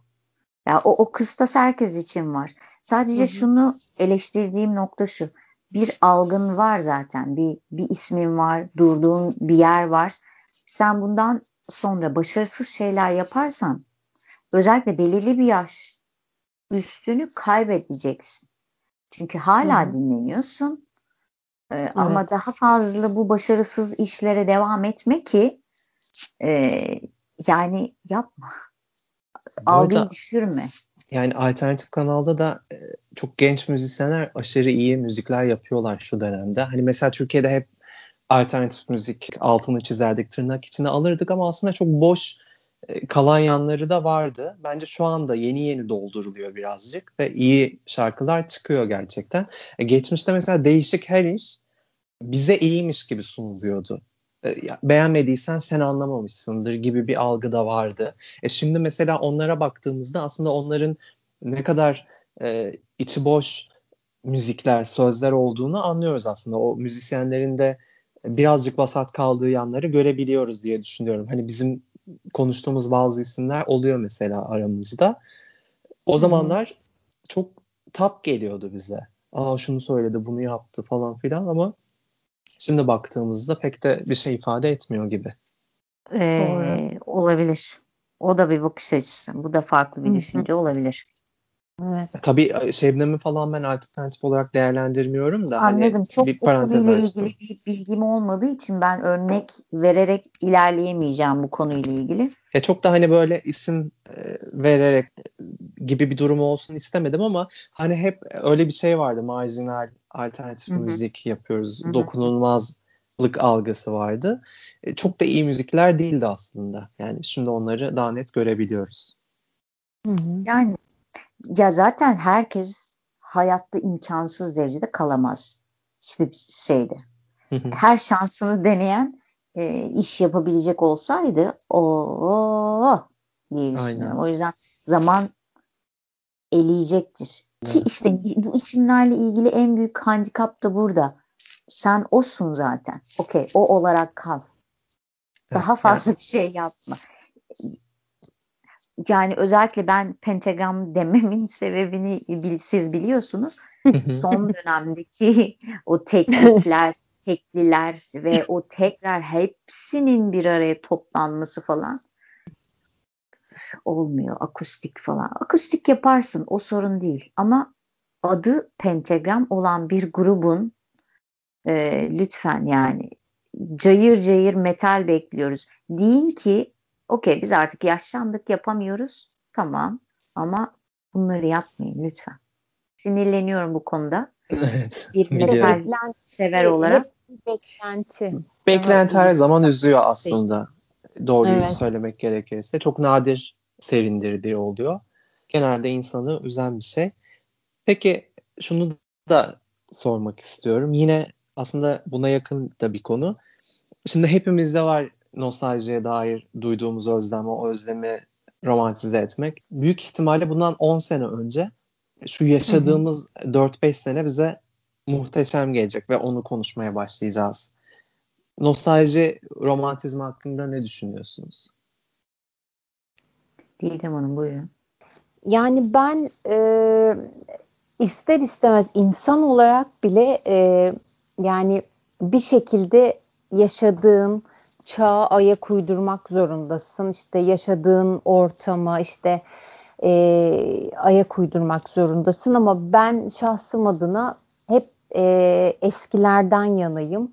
Ya o, o kıstas herkes için var. Sadece Hı hı. şunu eleştirdiğim nokta şu. Bir algın var zaten. Bir, bir ismin var. Durduğun bir yer var. Sen bundan sonra başarısız şeyler yaparsan özellikle belirli bir yaş üstünü kaybedeceksin. Çünkü hala Hı dinleniyorsun. Ee, Ama daha fazla bu başarısız işlere devam etme ki e, yani yapma. Algıyı düşürme. Yani alternatif kanalda da e, çok genç müzisyenler aşırı iyi müzikler yapıyorlar şu dönemde. Hani mesela Türkiye'de hep alternatif müzik altını çizerdik tırnak içine alırdık ama aslında çok boş e, kalan yanları da vardı. Bence şu anda yeni yeni dolduruluyor birazcık ve iyi şarkılar çıkıyor gerçekten. E, geçmişte mesela değişik her iş bize iyiymiş gibi sunuluyordu. E, beğenmediysen sen anlamamışsındır gibi bir algı da vardı. E şimdi mesela onlara baktığımızda aslında onların ne kadar e, içi boş müzikler, sözler olduğunu anlıyoruz aslında. O müzisyenlerin de birazcık vasat kaldığı yanları görebiliyoruz diye düşünüyorum. Hani bizim konuştuğumuz bazı isimler oluyor mesela aramızda. O zamanlar çok tap geliyordu bize. Aa şunu söyledi, bunu yaptı falan filan ama şimdi baktığımızda pek de bir şey ifade etmiyor gibi. Ee, olabilir. O da bir bakış açısı. Bu da farklı bir Hı hı. düşünce olabilir. Evet. E, tabii Şebnem'i falan ben alternatif olarak değerlendirmiyorum da. Hani Anladım. Hani Çok bir konuyla ilgili bir bilgim olmadığı için ben örnek vererek ilerleyemeyeceğim bu konuyla ilgili. Ya çok da hani böyle isim e, vererek gibi bir durum olsun istemedim ama hani hep öyle bir şey vardı. Marjinal alternatif Hı-hı. müzik yapıyoruz. Hı-hı. Dokunulmazlık algısı vardı. E, çok da iyi müzikler değildi aslında. Yani şimdi onları daha net görebiliyoruz. Hı hı. Yani ya zaten herkes hayatta imkansız derecede kalamaz. Hiçbir şeyde. Her şansını deneyen e, iş yapabilecek olsaydı o diye düşünüyorum. Aynen. O yüzden zaman eleyecektir. Evet. Ki işte bu isimlerle ilgili en büyük handikap da burada. Sen osun zaten. Okey o olarak kal. Daha fazla bir şey yapma yani özellikle ben pentagram dememin *laughs* sebebini bil, siz biliyorsunuz. Son dönemdeki o teknikler, *laughs* tekliler ve o tekrar hepsinin bir araya toplanması falan olmuyor. Akustik falan. Akustik yaparsın o sorun değil. Ama adı pentagram olan bir grubun e, lütfen yani cayır cayır metal bekliyoruz. Deyin ki okey biz artık yaşlandık yapamıyoruz. Tamam ama bunları yapmayın lütfen. Sinirleniyorum bu konuda. Evet. Bir metal sever olarak. Beklenti. Beklenti her zaman üzüyor aslında. Doğruyu evet. söylemek gerekirse. Çok nadir sevindirdiği oluyor. Genelde insanı üzen bir şey. Peki şunu da sormak istiyorum. Yine aslında buna yakın da bir konu. Şimdi hepimizde var nostaljiye dair duyduğumuz özlem, o özlemi romantize etmek. Büyük ihtimalle bundan 10 sene önce şu yaşadığımız 4-5 sene bize muhteşem gelecek ve onu konuşmaya başlayacağız. Nostalji, romantizm hakkında ne düşünüyorsunuz? Didem Hanım buyurun. Yani ben e, ister istemez insan olarak bile e, yani bir şekilde yaşadığım çağa ayak uydurmak zorundasın. İşte yaşadığın ortama işte e, ayak uydurmak zorundasın ama ben şahsım adına hep e, eskilerden yanayım.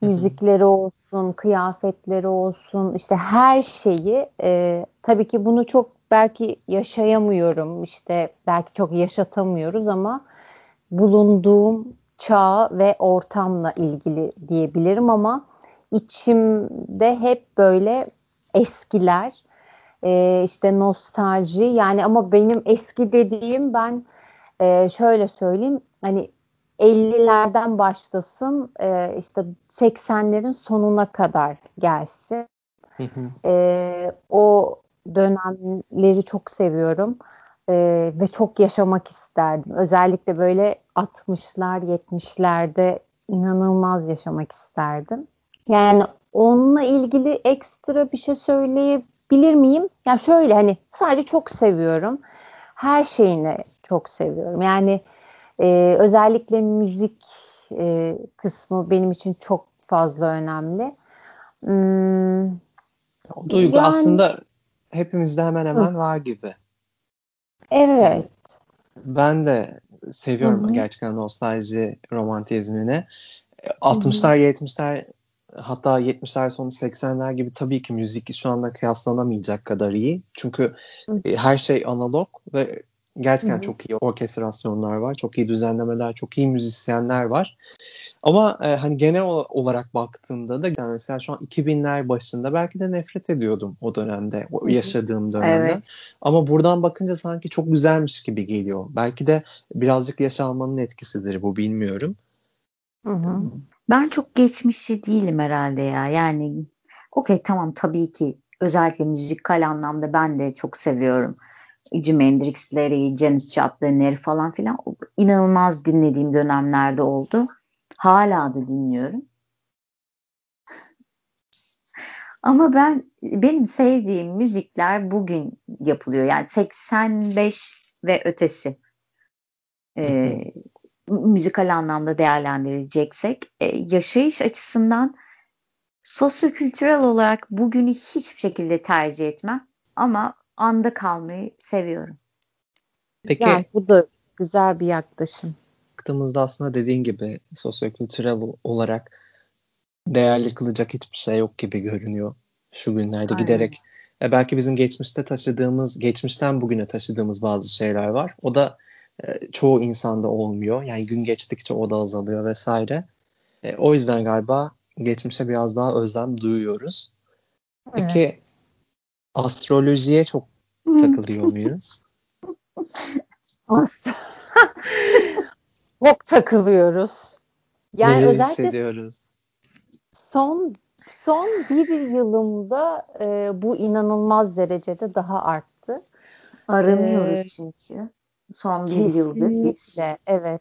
Müzikleri olsun, kıyafetleri olsun, işte her şeyi. E, tabii ki bunu çok belki yaşayamıyorum, işte belki çok yaşatamıyoruz ama bulunduğum çağ ve ortamla ilgili diyebilirim ama içimde hep böyle eskiler e, işte nostalji yani ama benim eski dediğim ben e, şöyle söyleyeyim hani 50'lerden başlasın e, işte 80'lerin sonuna kadar gelsin. E, o dönemleri çok seviyorum e, ve çok yaşamak isterdim. Özellikle böyle 60'lar 70'lerde inanılmaz yaşamak isterdim. Yani onunla ilgili ekstra bir şey söyleyebilir miyim? Ya şöyle hani sadece çok seviyorum. Her şeyini çok seviyorum. Yani e, özellikle müzik e, kısmı benim için çok fazla önemli. Hmm, duygu yani, aslında hepimizde hemen hemen hı. var gibi. Evet. Ben de seviyorum Hı-hı. gerçekten nostalji romantizmini. 60'lar 70'ler hatta 70'ler sonu 80'ler gibi tabii ki müzik şu anda kıyaslanamayacak kadar iyi. Çünkü e, her şey analog ve gerçekten Hı-hı. çok iyi orkestrasyonlar var. Çok iyi düzenlemeler, çok iyi müzisyenler var. Ama e, hani genel olarak baktığımda da yani mesela şu an 2000'ler başında belki de nefret ediyordum o dönemde, o yaşadığım dönemde. Evet. Ama buradan bakınca sanki çok güzelmiş gibi geliyor. Belki de birazcık yaş almanın etkisidir bu bilmiyorum. Hı hı. Ben çok geçmişçi değilim herhalde ya. Yani okey tamam tabii ki özellikle müzikal anlamda ben de çok seviyorum. Jimi Hendrix'leri, Janis Joplin'leri falan filan inanılmaz dinlediğim dönemlerde oldu. Hala da dinliyorum. Ama ben benim sevdiğim müzikler bugün yapılıyor. Yani 85 ve ötesi. Ee, müzikal anlamda değerlendireceksek e, yaşayış açısından sosyokültürel olarak bugünü hiçbir şekilde tercih etmem ama anda kalmayı seviyorum. Peki Yani bu da güzel bir yaklaşım. baktığımızda aslında dediğin gibi sosyokültürel olarak değerli kılacak hiçbir şey yok gibi görünüyor şu günlerde Aynen. giderek. E, belki bizim geçmişte taşıdığımız, geçmişten bugüne taşıdığımız bazı şeyler var. O da e, çoğu insanda olmuyor. Yani gün geçtikçe o da azalıyor vesaire. E, o yüzden galiba geçmişe biraz daha özlem duyuyoruz. Peki astrolojiye çok takılıyor muyuz? *laughs* *laughs* Çok takılıyoruz. Yani Neler özellikle hissediyoruz? son son bir yılımda e, bu inanılmaz derecede daha arttı. Aranıyoruz Ee, çünkü. Son bir yıldır biz. Kesinlikle, evet.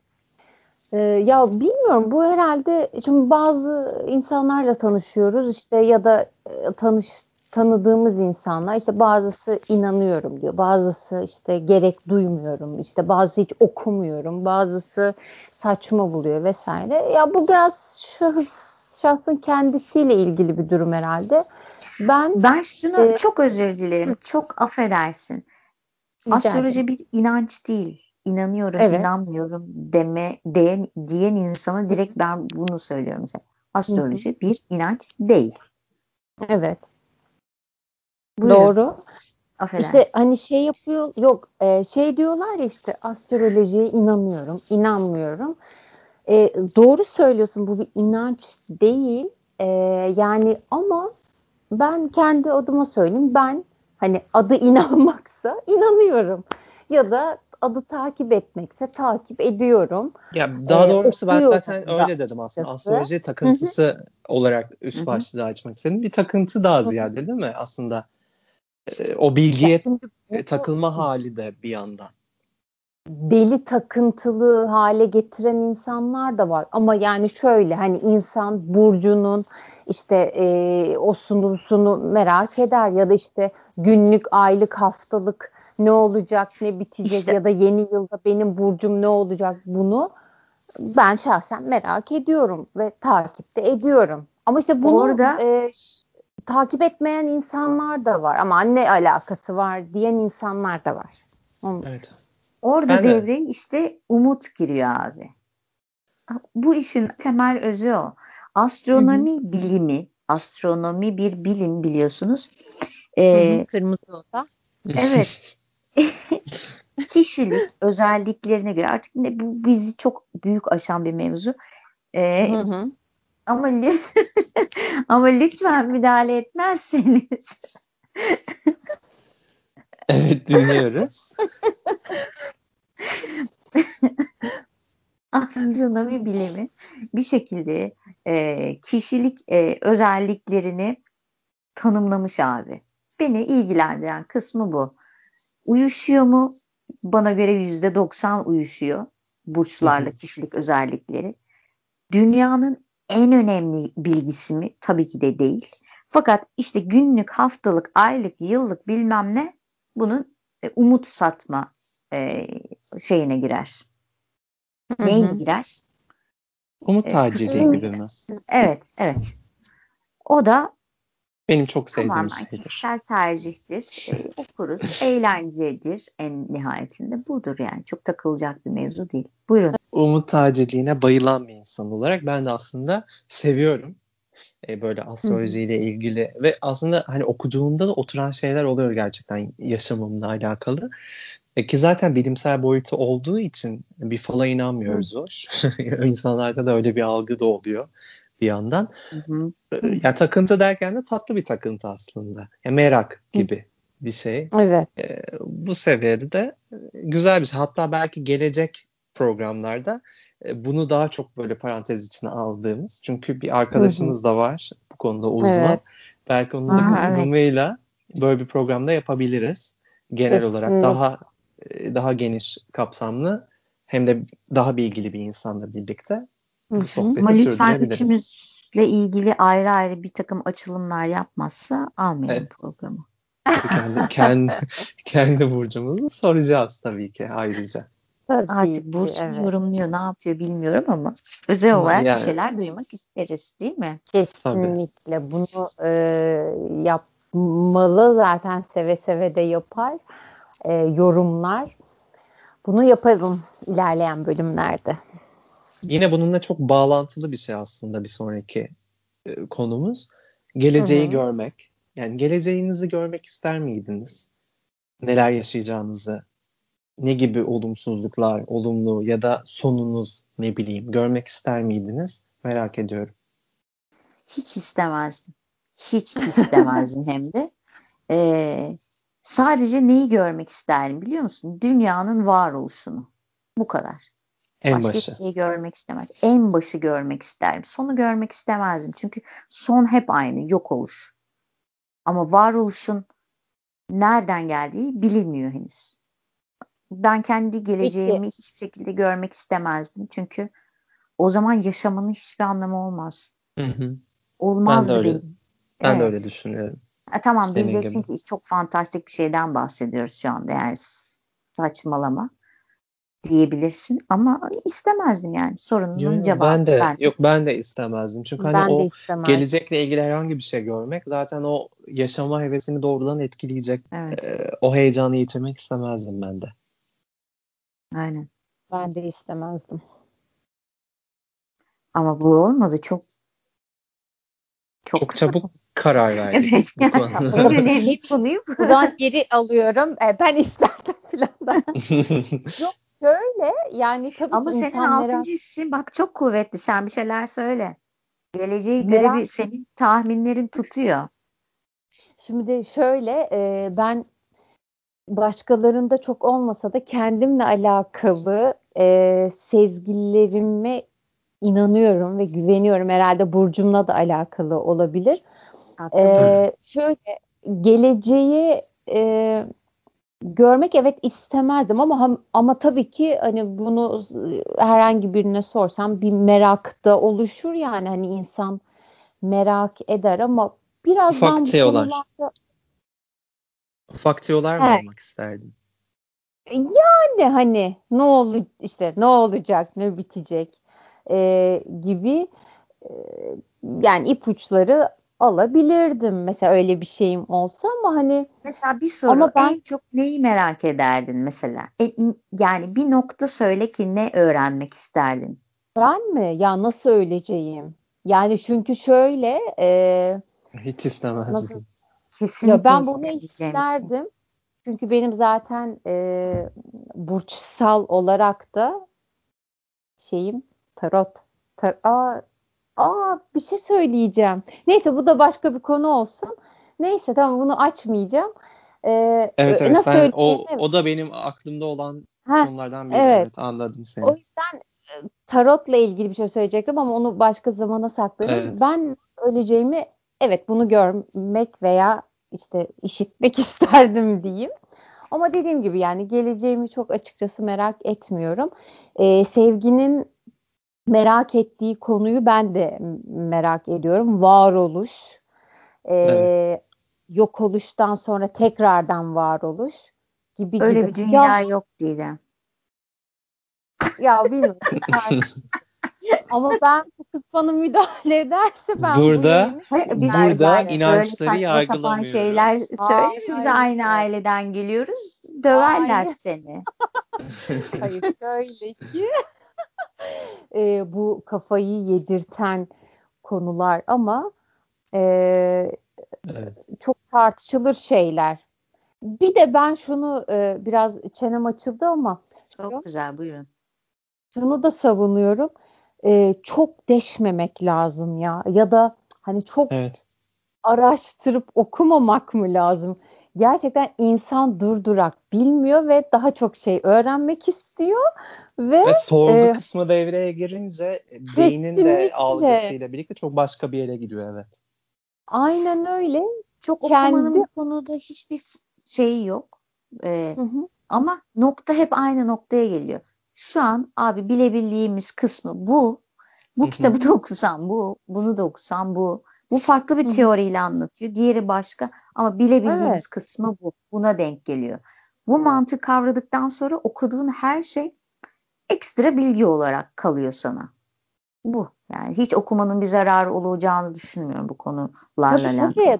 Ee, ya bilmiyorum bu herhalde şimdi bazı insanlarla tanışıyoruz işte ya da e, tanış tanıdığımız insanlar işte bazısı inanıyorum diyor bazısı işte gerek duymuyorum işte bazısı hiç okumuyorum bazısı saçma buluyor vesaire ya bu biraz şahıs şahsın kendisiyle ilgili bir durum herhalde ben Ben şunu Ee, çok özür dilerim. Çok affedersin. Rica Astroloji ederim. bir inanç değil. İnanıyorum, Evet. inanmıyorum deme diyen, diyen insana direkt ben bunu söylüyorum mesela. Astroloji bir inanç değil. evet Buyurun. doğru Affedersin. İşte hani şey yapıyor yok e, şey diyorlar ya işte astrolojiye inanıyorum inanmıyorum E, doğru söylüyorsun bu bir inanç değil E, yani ama ben kendi adıma söyleyeyim ben hani adı inanmaksa inanıyorum ya da adı takip etmekse takip ediyorum. Ya daha Ee, doğrusu ben zaten öyle dedim aslında. Astroloji takıntısı olarak Hı üst başlığı açmak istedim. Bir takıntı daha ziyade değil mi aslında? Ee, o bilgiye bu- e, takılma hali de bir yandan. Deli takıntılı hale getiren insanlar da var. Ama yani şöyle hani insan burcunun işte e, o sunusunu merak eder ya da işte günlük, aylık, haftalık ne olacak, ne bitecek İşte- ya da yeni yılda benim burcum ne olacak bunu ben şahsen merak ediyorum ve takip de ediyorum. Ama işte bunu Orada- e, takip etmeyen insanlar da var. Ama ne alakası var diyen insanlar da var. Onu- Evet. Orada Ben de. devreye işte umut giriyor abi. Bu işin temel özü o. Astronomi bilimi, astronomi bir bilim biliyorsunuz. Ee, Kırmızı oda. evet. *laughs* Kişilik özelliklerine göre artık ne, bu bizi çok büyük aşan bir mevzu. Ee, Hı hı. ama lütfen, *laughs* ama lütfen müdahale etmezseniz. *laughs* Evet dinliyoruz. *laughs* astronomi bilimi bir şekilde e, kişilik e, özelliklerini tanımlamış abi. Beni ilgilendiren kısmı bu. Uyuşuyor mu? Bana göre yüzde 90 uyuşuyor burçlarla kişilik özellikleri. Dünyanın en önemli bilgisi mi? Tabii ki de değil. Fakat işte günlük, haftalık, aylık, yıllık bilmem ne bunun e, umut satma e, şeyine girer. Hı Neyine hı. girer? Umut E, gibi mi? Evet, evet. O da Benim çok sevdiğim tamamen şeydir. kişisel tercihtir. E, okuruz, *laughs* eğlencedir en nihayetinde. Budur yani. Çok takılacak bir mevzu değil. Buyurun. Umut tacirliğine bayılan bir insan olarak ben de aslında seviyorum. E, böyle astrolojiyle ilgili ve aslında hani okuduğumda da oturan şeyler oluyor gerçekten yaşamımla alakalı. E, ki zaten bilimsel boyutu olduğu için bir fala inanmıyoruz hoş. *laughs* İnsanlarda da öyle bir algı da oluyor bir yandan. Hı-hı. E, Yani takıntı derken de tatlı bir takıntı aslında. Ya merak gibi bir şey. Evet. E, bu seviyede de güzel bir şey. Hatta belki gelecek programlarda e, bunu daha çok böyle parantez içine aldığımız. Çünkü bir arkadaşımız da var bu konuda uzman. Evet. Belki onun da evet. katılımıyla böyle bir programda yapabiliriz. Genel olarak daha e, daha geniş kapsamlı hem de daha bilgili bir insanla birlikte bu sohbeti Ama lütfen üçümüzle ilgili ayrı ayrı bir takım açılımlar yapmazsa almayalım Evet. programı. Kendi, kendi, *laughs* kendi burcumuzu soracağız tabii ki ayrıca. Tabii Artık burç mu evet. yorumluyor, ne yapıyor bilmiyorum ama özel olarak Yani- bir şeyler duymak isteriz değil mi? Kesinlikle bunu e, yapmalı zaten seve seve de yapar e, yorumlar. bunu yapalım ilerleyen bölümlerde. Yine bununla çok bağlantılı bir şey aslında bir sonraki e, konumuz. Geleceği Hı-hı. görmek. Yani geleceğinizi görmek ister miydiniz? Neler yaşayacağınızı, ne gibi olumsuzluklar, olumlu ya da sonunuz ne bileyim görmek ister miydiniz? Merak ediyorum. Hiç istemezdim. Hiç istemezdim hem de. Ee, sadece neyi görmek isterim biliyor musun? Dünyanın varoluşunu. Bu kadar. En Başka başı. hiçbir şey görmek istemez. En başı görmek isterim. Sonu görmek istemezdim. Çünkü son hep aynı. Yok oluş. Ama varoluşun nereden geldiği bilinmiyor henüz. Ben kendi geleceğimi Peki. hiçbir şekilde görmek istemezdim. Çünkü o zaman yaşamanın hiçbir anlamı olmaz. Hı hı. Olmazdı ben de öyle, benim. Ben evet. de öyle düşünüyorum. E, tamam Senin diyeceksin gibi. ki çok fantastik bir şeyden bahsediyoruz şu anda. Yani saçmalama diyebilirsin ama istemezdim yani sorunun yok, cevabı. Ben de ben. yok ben de istemezdim. Çünkü hani ben o istemezdim. gelecekle ilgili herhangi bir şey görmek zaten o yaşama hevesini doğrudan etkileyecek. Evet. E, o heyecanı yitirmek istemezdim ben de. Aynen. Ben de istemezdim. Ama bu olmadı. Çok çok, çok çabuk karar verdik. evet. *laughs* en önemli konuyu O zaman geri alıyorum. E, ben isterdim *laughs* falan *laughs* Yok şöyle yani tabii Ama senin insanlara... altıncı hissin bak çok kuvvetli. Sen bir şeyler söyle. Geleceği Merak... göre bir senin tahminlerin tutuyor. Şimdi de şöyle e, ben başkalarında çok olmasa da kendimle alakalı e, sezgilerime inanıyorum ve güveniyorum. Herhalde burcumla da alakalı olabilir. E, şöyle geleceği e, görmek evet istemezdim ama ama tabii ki hani bunu herhangi birine sorsam bir merak da oluşur yani hani insan merak eder ama birazdan Ufak teolar. Konularda... Ufak teolar mı evet. olmak isterdin? Yani hani ne olur işte ne olacak ne bitecek? E, gibi e, yani ipuçları alabilirdim mesela öyle bir şeyim olsa ama hani mesela bir soru ama ben, en çok neyi merak ederdin mesela? E, yani bir nokta söyle ki ne öğrenmek isterdin? Ben mi? Ya nasıl öleceğim? Yani çünkü şöyle e, hiç istemezdim. nasıl, Kesinlikle ya ben bunu isterdim çünkü benim zaten e, burçsal olarak da şeyim tarot tar aa, aa bir şey söyleyeceğim. Neyse bu da başka bir konu olsun. Neyse tamam bunu açmayacağım. Ee, evet evet nasıl ben, o, o da benim aklımda olan ha, konulardan biri. Evet. evet anladım seni. O yüzden tarotla ilgili bir şey söyleyecektim ama onu başka zamana saklarım. Evet. Ben öleceğimi evet bunu görmek veya işte işitmek *laughs* isterdim diyeyim. Ama dediğim gibi yani geleceğimi çok açıkçası merak etmiyorum. Ee, sevginin merak ettiği konuyu ben de merak ediyorum. Varoluş, e, evet. yok oluştan sonra tekrardan varoluş gibi Öyle gibi. bir dünya ya, yok Didem. Ya bilmiyorum. *laughs* Ama ben bu kız bana müdahale ederse ben burada, bu yayını... burada yani inançları böyle saçma sapan şeyler söyle bize aynı aileden geliyoruz. Döverler Hayır. seni. *laughs* Hayır şöyle ki *laughs* e, bu kafayı yedirten konular ama e, evet. çok tartışılır şeyler. Bir de ben şunu e, biraz çenem açıldı ama çok güzel buyurun. Şunu da savunuyorum. E, çok deşmemek lazım ya ya da hani çok evet. araştırıp okumamak mı lazım? Gerçekten insan durdurak bilmiyor ve daha çok şey öğrenmek istiyor ve, ve sorgu e, kısmı devreye girince beynin de algısıyla birlikte çok başka bir yere gidiyor evet. Aynen öyle. Çok Kendi... okumanın bu konuda hiçbir şeyi yok. Ee, hı hı. Ama nokta hep aynı noktaya geliyor. Şu an abi bilebildiğimiz kısmı bu. Bu kitabı da okusam bu, bunu da okusam bu. Bu farklı bir teoriyle anlatıyor. Diğeri başka ama bilebildiğimiz evet. kısmı bu. Buna denk geliyor. Bu mantığı kavradıktan sonra okuduğun her şey ekstra bilgi olarak kalıyor sana. Bu. Yani hiç okumanın bir zararı olacağını düşünmüyorum bu konularla alakalı.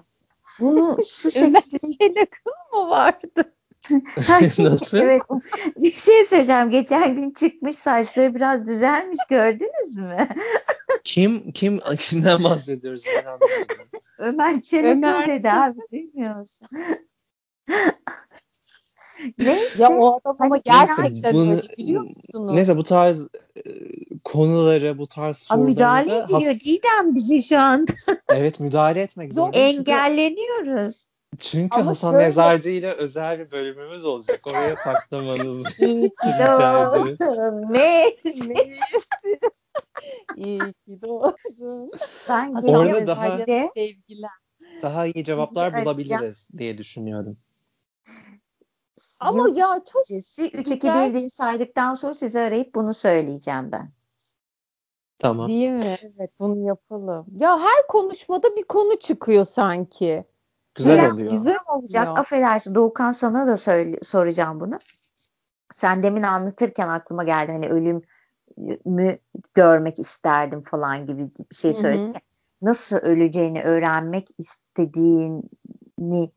Bunu şu *laughs* şekilde... Ömer vardı? *laughs* *laughs* Nasıl? evet. Bir şey söyleyeceğim. Geçen gün çıkmış saçları biraz düzelmiş gördünüz mü? *laughs* Kim kim kimden bahsediyoruz? Ben anlamadım. Ömer Çelik Ömer öyle abi duymuyor musun? Neyse. Ya o adam ama Hani gerçekten bunu- öyle biliyor musunuz? Neyse bu tarz e, konuları, bu tarz Aa, müdahale ediyor has- Didem bizi şu anda. evet müdahale etmek Zor- zorundayım. Çünkü, Engelleniyoruz. Çünkü Ama Hasan şöyle- Mezarcı ile özel bir bölümümüz olacak. Oraya saklamanız. İyi ki Rica ederim. doğdun Messi. İyi ki doğdun. Ben Orada daha- Sevgiler. Daha iyi cevaplar bulabiliriz diye düşünüyorum. Ama ya çok Gecesi 3 2 güzel. 1 diye saydıktan sonra sizi arayıp bunu söyleyeceğim ben. Tamam. Değil mi? Evet bunu yapalım. Ya her konuşmada bir konu çıkıyor sanki. Güzel Biraz oluyor. Güzel olacak. Ya. Affedersin Doğukan sana da söyle, soracağım bunu. Sen demin anlatırken aklıma geldi hani ölüm mü görmek isterdim falan gibi bir şey söyledin. Nasıl öleceğini öğrenmek istediğini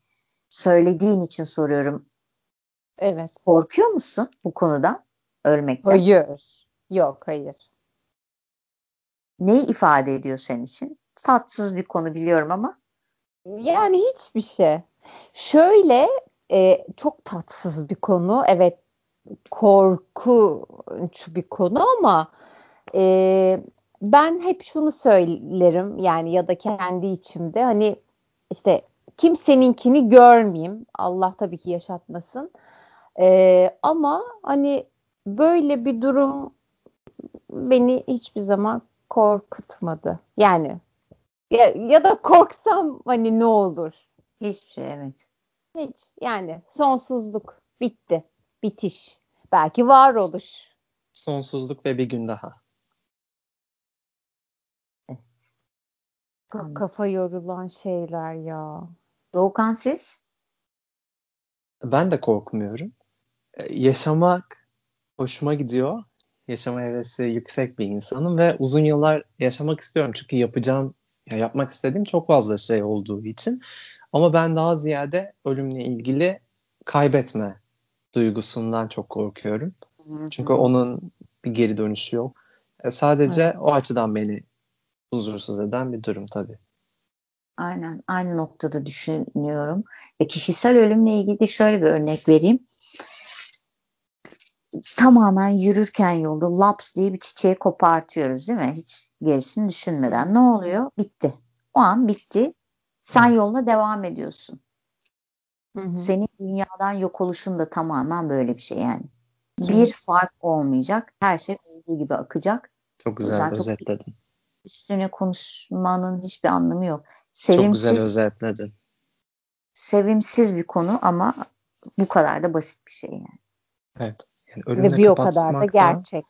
söylediğin için soruyorum. Evet. Korkuyor musun bu konudan? Ölmekten. Hayır. Yok hayır. Neyi ifade ediyor senin için? Tatsız bir konu biliyorum ama. Yani hiçbir şey. Şöyle e, çok tatsız bir konu. Evet korkunç bir konu ama e, ben hep şunu söylerim yani ya da kendi içimde hani işte kimseninkini görmeyeyim. Allah tabii ki yaşatmasın. E, ama hani böyle bir durum beni hiçbir zaman korkutmadı. Yani ya, ya da korksam hani ne olur? Hiçbir şey evet. Hiç. Yani sonsuzluk bitti. Bitiş. Belki varoluş. Sonsuzluk ve bir gün daha. Çok kafa yorulan şeyler ya. Doğukan siz? Ben de korkmuyorum. Ee, Yaşamak hoşuma gidiyor. Yaşama hevesi yüksek bir insanım ve uzun yıllar yaşamak istiyorum. Çünkü yapacağım, ya yapmak istediğim çok fazla şey olduğu için. Ama ben daha ziyade ölümle ilgili kaybetme duygusundan çok korkuyorum. Çünkü onun bir geri dönüşü yok. E, sadece o açıdan beni huzursuz eden bir durum tabii. Aynen aynı noktada düşünüyorum. Ve kişisel ölümle ilgili şöyle bir örnek vereyim. Tamamen yürürken yolda laps diye bir çiçeği kopartıyoruz değil mi? Hiç gerisini düşünmeden. Ne oluyor? Bitti. O an bitti. Sen yoluna devam ediyorsun. Hı hı. Senin dünyadan yok oluşun da tamamen böyle bir şey yani. Evet. Bir fark olmayacak. Her şey olduğu gibi akacak. Çok güzel çok- özetledin. Üstüne konuşmanın hiçbir anlamı yok. Çok güzel Sevimsiz, özetledin. sevimsiz bir konu ama bu kadar da basit bir şey yani. Evet. Yani Ve ölümle bir o kadar da gerçek.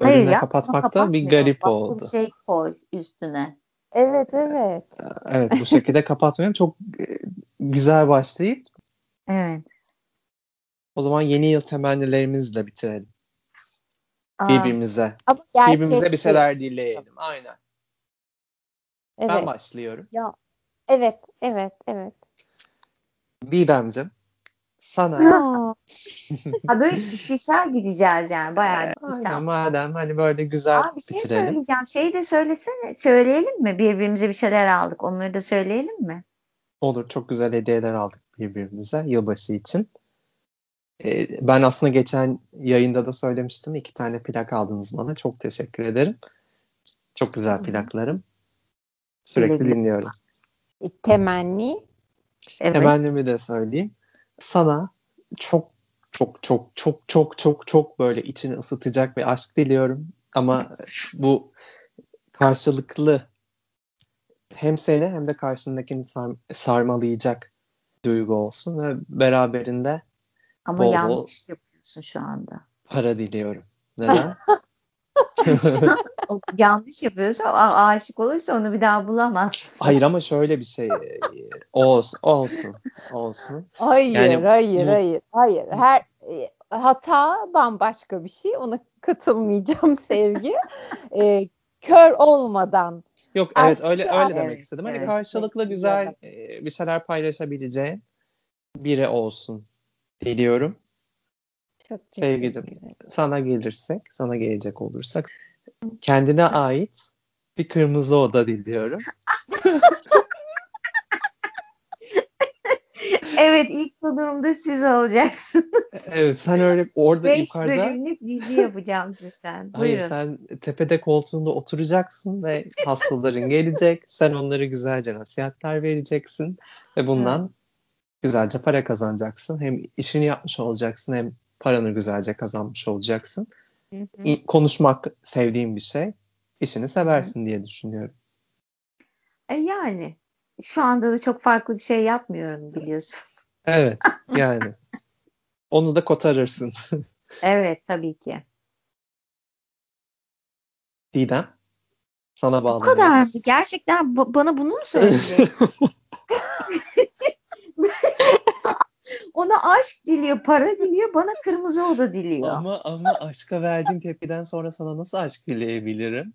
ölümle ya, kapatmak ama da bir garip Başka oldu. bir şey koy üstüne. Evet evet. Evet bu şekilde kapatmayalım. Çok e, güzel başlayıp Evet. o zaman yeni yıl temennilerimizle bitirelim. Aa, Birbirimize. Birbirimize bir şeyler dileyelim. Aynen. Ben Evet. başlıyorum. Ya evet evet evet. Bibem'cim sana *laughs* ha, böyle kişisel gideceğiz yani bayağı. aynen Tamam. madem hani böyle güzel Aa, bir şey bitirelim. söyleyeceğim. Şeyi de söylesene. Söyleyelim mi? Birbirimize bir şeyler aldık. Onları da söyleyelim mi? Olur çok güzel hediyeler aldık birbirimize yılbaşı için. Ee, ben aslında geçen yayında da söylemiştim. iki tane plak aldınız bana. Çok teşekkür ederim. Çok güzel plaklarım. Sürekli dinliyorum. temenni. Evet. Temennimi de söyleyeyim. Sana çok çok çok çok çok çok çok böyle içini ısıtacak bir aşk diliyorum. Ama bu karşılıklı hem seni hem de karşındakini sar- sarmalayacak duygu olsun ve beraberinde Ama bol bol yanlış yapıyorsun şu anda. para diliyorum. Neden? *laughs* *laughs* yanlış yapıyorsa a- aşık olursa onu bir daha bulamaz. Hayır ama şöyle bir şey e, olsun olsun olsun. Hayır, Yani hayır, bu- hayır, hayır. Her e, hata bambaşka bir şey. Ona katılmayacağım *laughs* sevgi. E, kör olmadan. Yok evet Aşkı öyle öyle demek Evet, istedim. Hani evet. karşılıklı Evet, güzel e, bir şeyler paylaşabileceğin biri olsun diliyorum. Çok Sevgicim, sana gelirsek, sana gelecek olursak kendine ait bir kırmızı oda diliyorum. *laughs* Evet ilk konuğumda siz olacaksınız. Evet sen öyle orada 5 yukarıda bölümlük dizi yapacağım sizden. Hayır Buyurun. sen tepede koltuğunda oturacaksın ve hastaların gelecek. Sen onlara güzelce nasihatler vereceksin ve bundan güzelce para kazanacaksın. Hem işini yapmış olacaksın hem paranı güzelce kazanmış olacaksın. Hı hı. Konuşmak sevdiğin bir şey. İşini seversin diye düşünüyorum. E yani şu anda da çok farklı bir şey yapmıyorum biliyorsun. Evet *laughs* yani. Onu da kotarırsın. *laughs* Evet tabii ki. Didem. Sana Bu bağlanıyoruz. kadar mı? Gerçekten ba- bana bunu mu söyleyecek? *laughs* Ona aşk diliyor, para diliyor, bana kırmızı oda diliyor. Ama ama aşka verdiğin tepkiden sonra sana nasıl aşk dileyebilirim?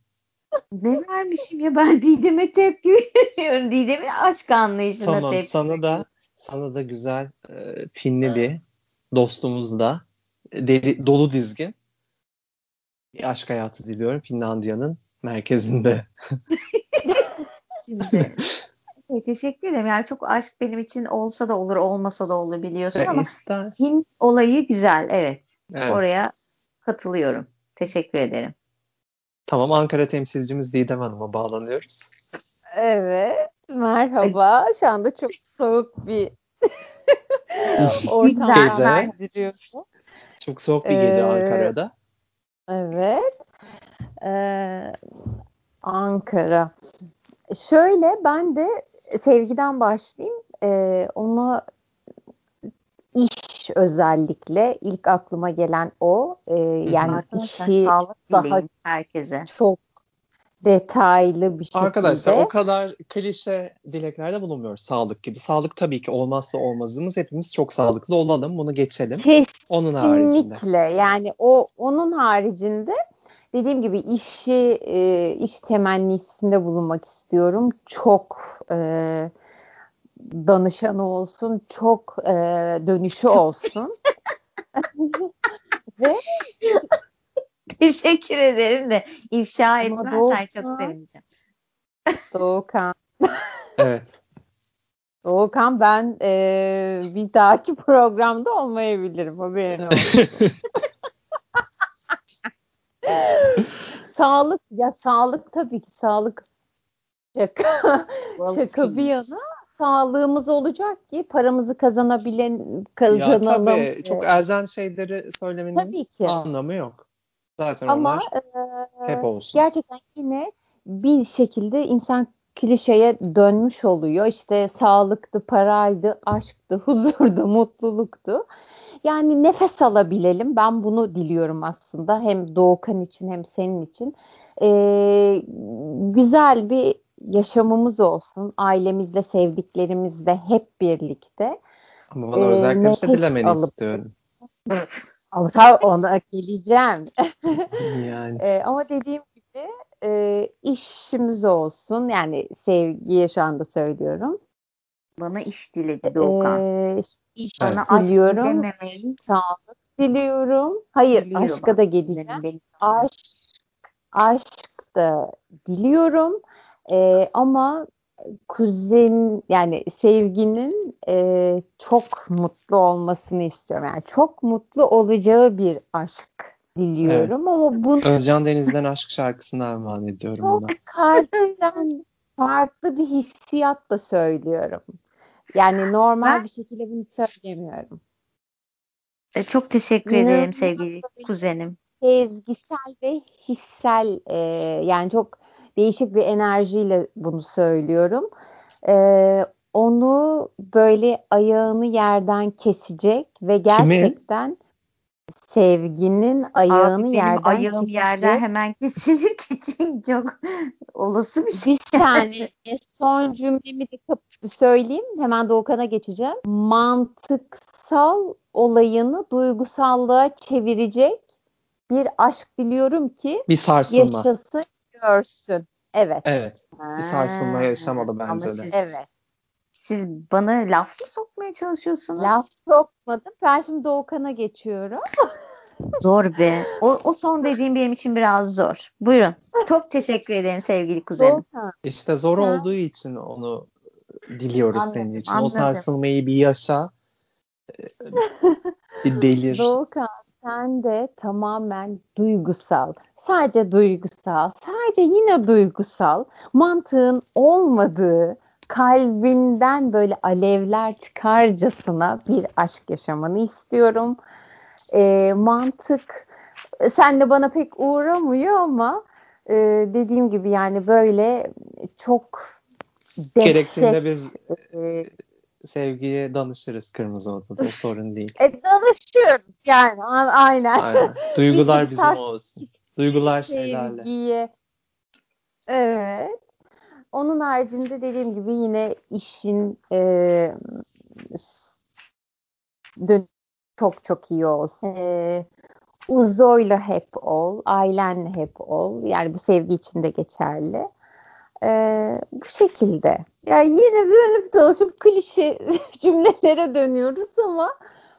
Ne vermişim ya ben Didem'e tepki *laughs* veriyorum. Didem'in aşk anlayışına Tamam tepki sana da sana da güzel e, finli bir dostumuz da deli, dolu dizgin bir aşk hayatı diliyorum Finlandiya'nın merkezinde. *laughs* Şimdi. *laughs* Evet, teşekkür ederim. Yani çok aşk benim için olsa da olur, olmasa da olur biliyorsun Ve ama ister. Hint olayı güzel. Evet. Evet. Oraya katılıyorum. Teşekkür ederim. Tamam Ankara temsilcimiz Didem Hanım'a bağlanıyoruz. Evet. Merhaba. Şu anda çok soğuk bir *laughs* ortamdan Gece. bildiriyorum. Çok soğuk bir gece Ee, Ankara'da. Evet. Ee, Ankara. Şöyle ben de sevgiden başlayayım. Ee, ona iş özellikle ilk aklıma gelen o. Ee, yani Arkadaşlar işi sağlık daha herkese. çok detaylı bir şekilde. Arkadaşlar o kadar klişe dileklerde bulunmuyoruz sağlık gibi. Sağlık tabii ki olmazsa olmazımız. Hepimiz çok sağlıklı olalım. Bunu geçelim. Onun haricinde. Kesinlikle. Yani o onun haricinde dediğim gibi işi e, iş temennisinde bulunmak istiyorum. Çok e, danışanı olsun, çok e, dönüşü olsun. *laughs* Ve Teşekkür ederim de ifşa etmezsen çok sevineceğim. Doğukan, *laughs* Evet. Doğukan ben e, bir dahaki programda olmayabilirim. Haberin olsun. *laughs* *laughs* sağlık ya sağlık tabii ki sağlık şaka şaka bir yana sağlığımız olacak ki paramızı kazanabilen ya kazanalım. tabii çok elzem şeyleri söylemenin tabii ki. anlamı yok. Zaten Ama onlar e, hep olsun. gerçekten yine bir şekilde insan klişeye dönmüş oluyor. İşte sağlıktı, paraydı, aşktı, *laughs* huzurdu, mutluluktu. Yani nefes alabilelim. Ben bunu diliyorum aslında. Hem Doğukan için hem senin için. Ee, güzel bir yaşamımız olsun. Ailemizle, sevdiklerimizle hep birlikte. Ama bana Ee, özellikle bir şey nefes dilemeni alıp- istiyorum. *laughs* Ama tabii ona geleceğim. *laughs* Yani Ee, ama dediğim gibi e, işimiz olsun. Yani sevgiye şu anda söylüyorum. Bana iş diledi Doğukan. Ee, Bana aşk diliyorum. dilememeyi Sağlık diliyorum. Hayır biliyor aşka da geleceğim. Benim, benim. Aşk, aşk da diliyorum. Ee, ama kuzen yani sevginin e, çok mutlu olmasını istiyorum. Yani çok mutlu olacağı bir aşk diliyorum ama bunu Özcan Deniz'den aşk şarkısını armağan ediyorum çok ona. kalpten farklı bir hissiyatla söylüyorum. Yani normal Ben- bir şekilde bunu söylemiyorum. E, çok teşekkür İnanılmaz ederim sevgili kuzenim. Sezgisel ve hissel e, yani çok değişik bir enerjiyle bunu söylüyorum. E, onu böyle ayağını yerden kesecek ve gerçekten sevginin ayağını Abi benim yerden ayağım kesecek. yerden hemen kesilir *laughs* ki çok olası bir şey. Bir saniye son cümlemi de söyleyeyim. Hemen Doğukan'a geçeceğim. Mantıksal olayını duygusallığa çevirecek bir aşk diliyorum ki Bir sarsılma. yaşasın görsün. Evet. Evet. Bir sarsılma yaşamalı ama bence de. siz Evet. siz bana laf mı sokmaya çalışıyorsunuz? Laf sokmadım. Ben şimdi Doğukan'a geçiyorum. *laughs* Zor be. O, o son dediğim benim için biraz zor. Buyurun. Çok teşekkür ederim sevgili kuzenim. İşte zor Ha. olduğu için onu diliyoruz Anladım, senin için. anladım. O sarsılmayı bir yaşa. *laughs* Bir delir. Doğukan sen de tamamen duygusal. Sadece duygusal. Sadece yine duygusal. Mantığın olmadığı kalbinden böyle alevler çıkarcasına bir aşk yaşamanı istiyorum. Ee, mantık e, sen de bana pek uğramıyor ama e, dediğim gibi yani böyle çok dehşet Gerektiğinde biz e, sevgiye danışırız kırmızı odada. O sorun değil. e, danışıyoruz yani a- aynen. Aynen. *laughs* Duygular bizim sars- olsun. Duygular şelale. sevgiye. Evet. Onun haricinde dediğim gibi yine işin e, dön- çok çok iyi olsun. E, Uzo'yla hep ol, ailenle hep ol. Yani bu sevgi için de geçerli. E, bu şekilde. Yani yine dönüp dolaşıp klişe *laughs* cümlelere dönüyoruz ama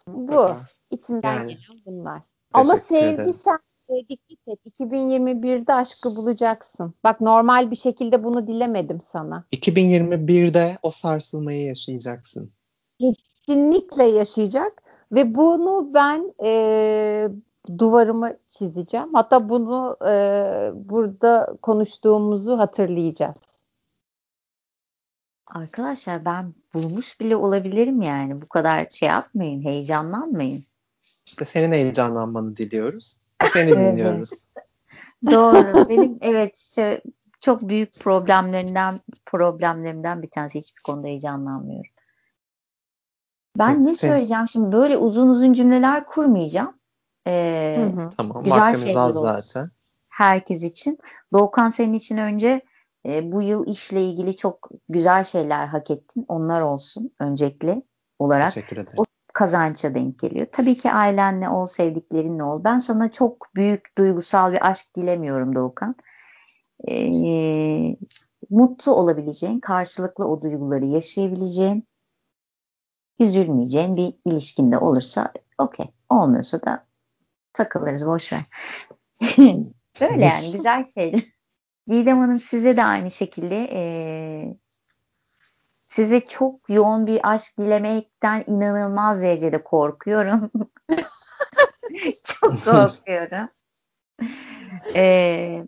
bu. İçimden Yani. gelen bunlar. Ama sevgi sen dikkat et. 2021'de aşkı bulacaksın. Bak normal bir şekilde bunu dilemedim sana. 2021'de o sarsılmayı yaşayacaksın. Kesinlikle yaşayacak ve bunu ben e, duvarıma çizeceğim. Hatta bunu e, burada konuştuğumuzu hatırlayacağız. Arkadaşlar ben bulmuş bile olabilirim yani. Bu kadar şey yapmayın, heyecanlanmayın. İşte senin heyecanlanmanı diliyoruz. Seni dinliyoruz. *laughs* Doğru. Benim evet işte çok büyük problemlerinden problemlerimden bir tanesi hiçbir konuda heyecanlanmıyorum. Ben Evet, ne söyleyeceğim şimdi böyle uzun uzun cümleler kurmayacağım. Ee, Hı hı. Tamam. Güzel Vaktimiz şeyler az olsun. zaten. herkes için. Doğukan senin için önce e, bu yıl işle ilgili çok güzel şeyler hak ettin. Onlar olsun öncelikli olarak. Teşekkür ederim. O- Kazança denk geliyor. Tabii ki ailenle ol, sevdiklerinle ol. Ben sana çok büyük duygusal bir aşk dilemiyorum Doğukan. Ee, mutlu olabileceğin, karşılıklı o duyguları yaşayabileceğin, üzülmeyeceğin bir ilişkinde olursa okey. Olmuyorsa da takılırız boş ver. *laughs* Böyle yani güzel şeyler. Didem Hanım size de aynı şekilde eee, size çok yoğun bir aşk dilemekten inanılmaz derecede korkuyorum. *laughs* çok *laughs* korkuyorum. Eee,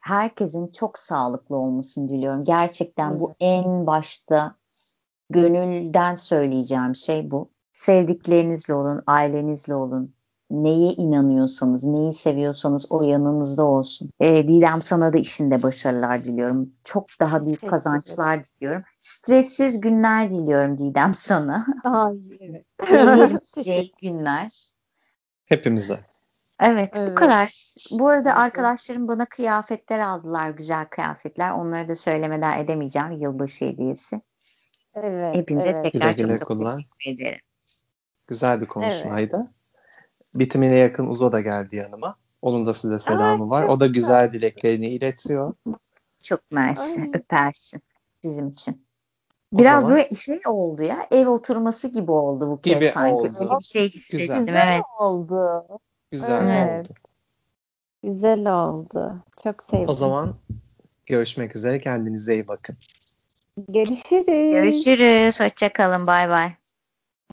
herkesin çok sağlıklı olmasını diliyorum. Gerçekten bu en başta gönülden söyleyeceğim şey bu. Sevdiklerinizle olun, ailenizle olun. Neye inanıyorsanız, neyi seviyorsanız o yanınızda olsun. Ee, Didem sana da işinde başarılar diliyorum. Çok daha büyük kazançlar diliyorum. Stressiz günler diliyorum Didem sana. Ay, evet. *laughs* Günler. Hepimize. Evet, bu Evet. kadar. Bu arada Evet. arkadaşlarım bana kıyafetler aldılar, güzel kıyafetler. Onları da söylemeden edemeyeceğim yılbaşı hediyesi. Evet, Hepinize evet. tekrar Güle güle çok kullan. teşekkür ederim. Güzel bir konuşmaydı. Bitimine yakın Uzo da geldi yanıma. Onun da size selamı var. O da güzel dileklerini iletiyor. Çok mersi, Ay. öpersin bizim için. Biraz zaman- böyle şey oldu ya, ev oturması gibi oldu bu kez Gibi sanki. oldu. Bir şey hissettim, Güzel. Güzel evet. oldu. Güzel Evet. oldu. Güzel oldu. Çok sevdim. O zaman görüşmek üzere. Kendinize iyi bakın. Görüşürüz. Görüşürüz, hoşça kalın, bay bay.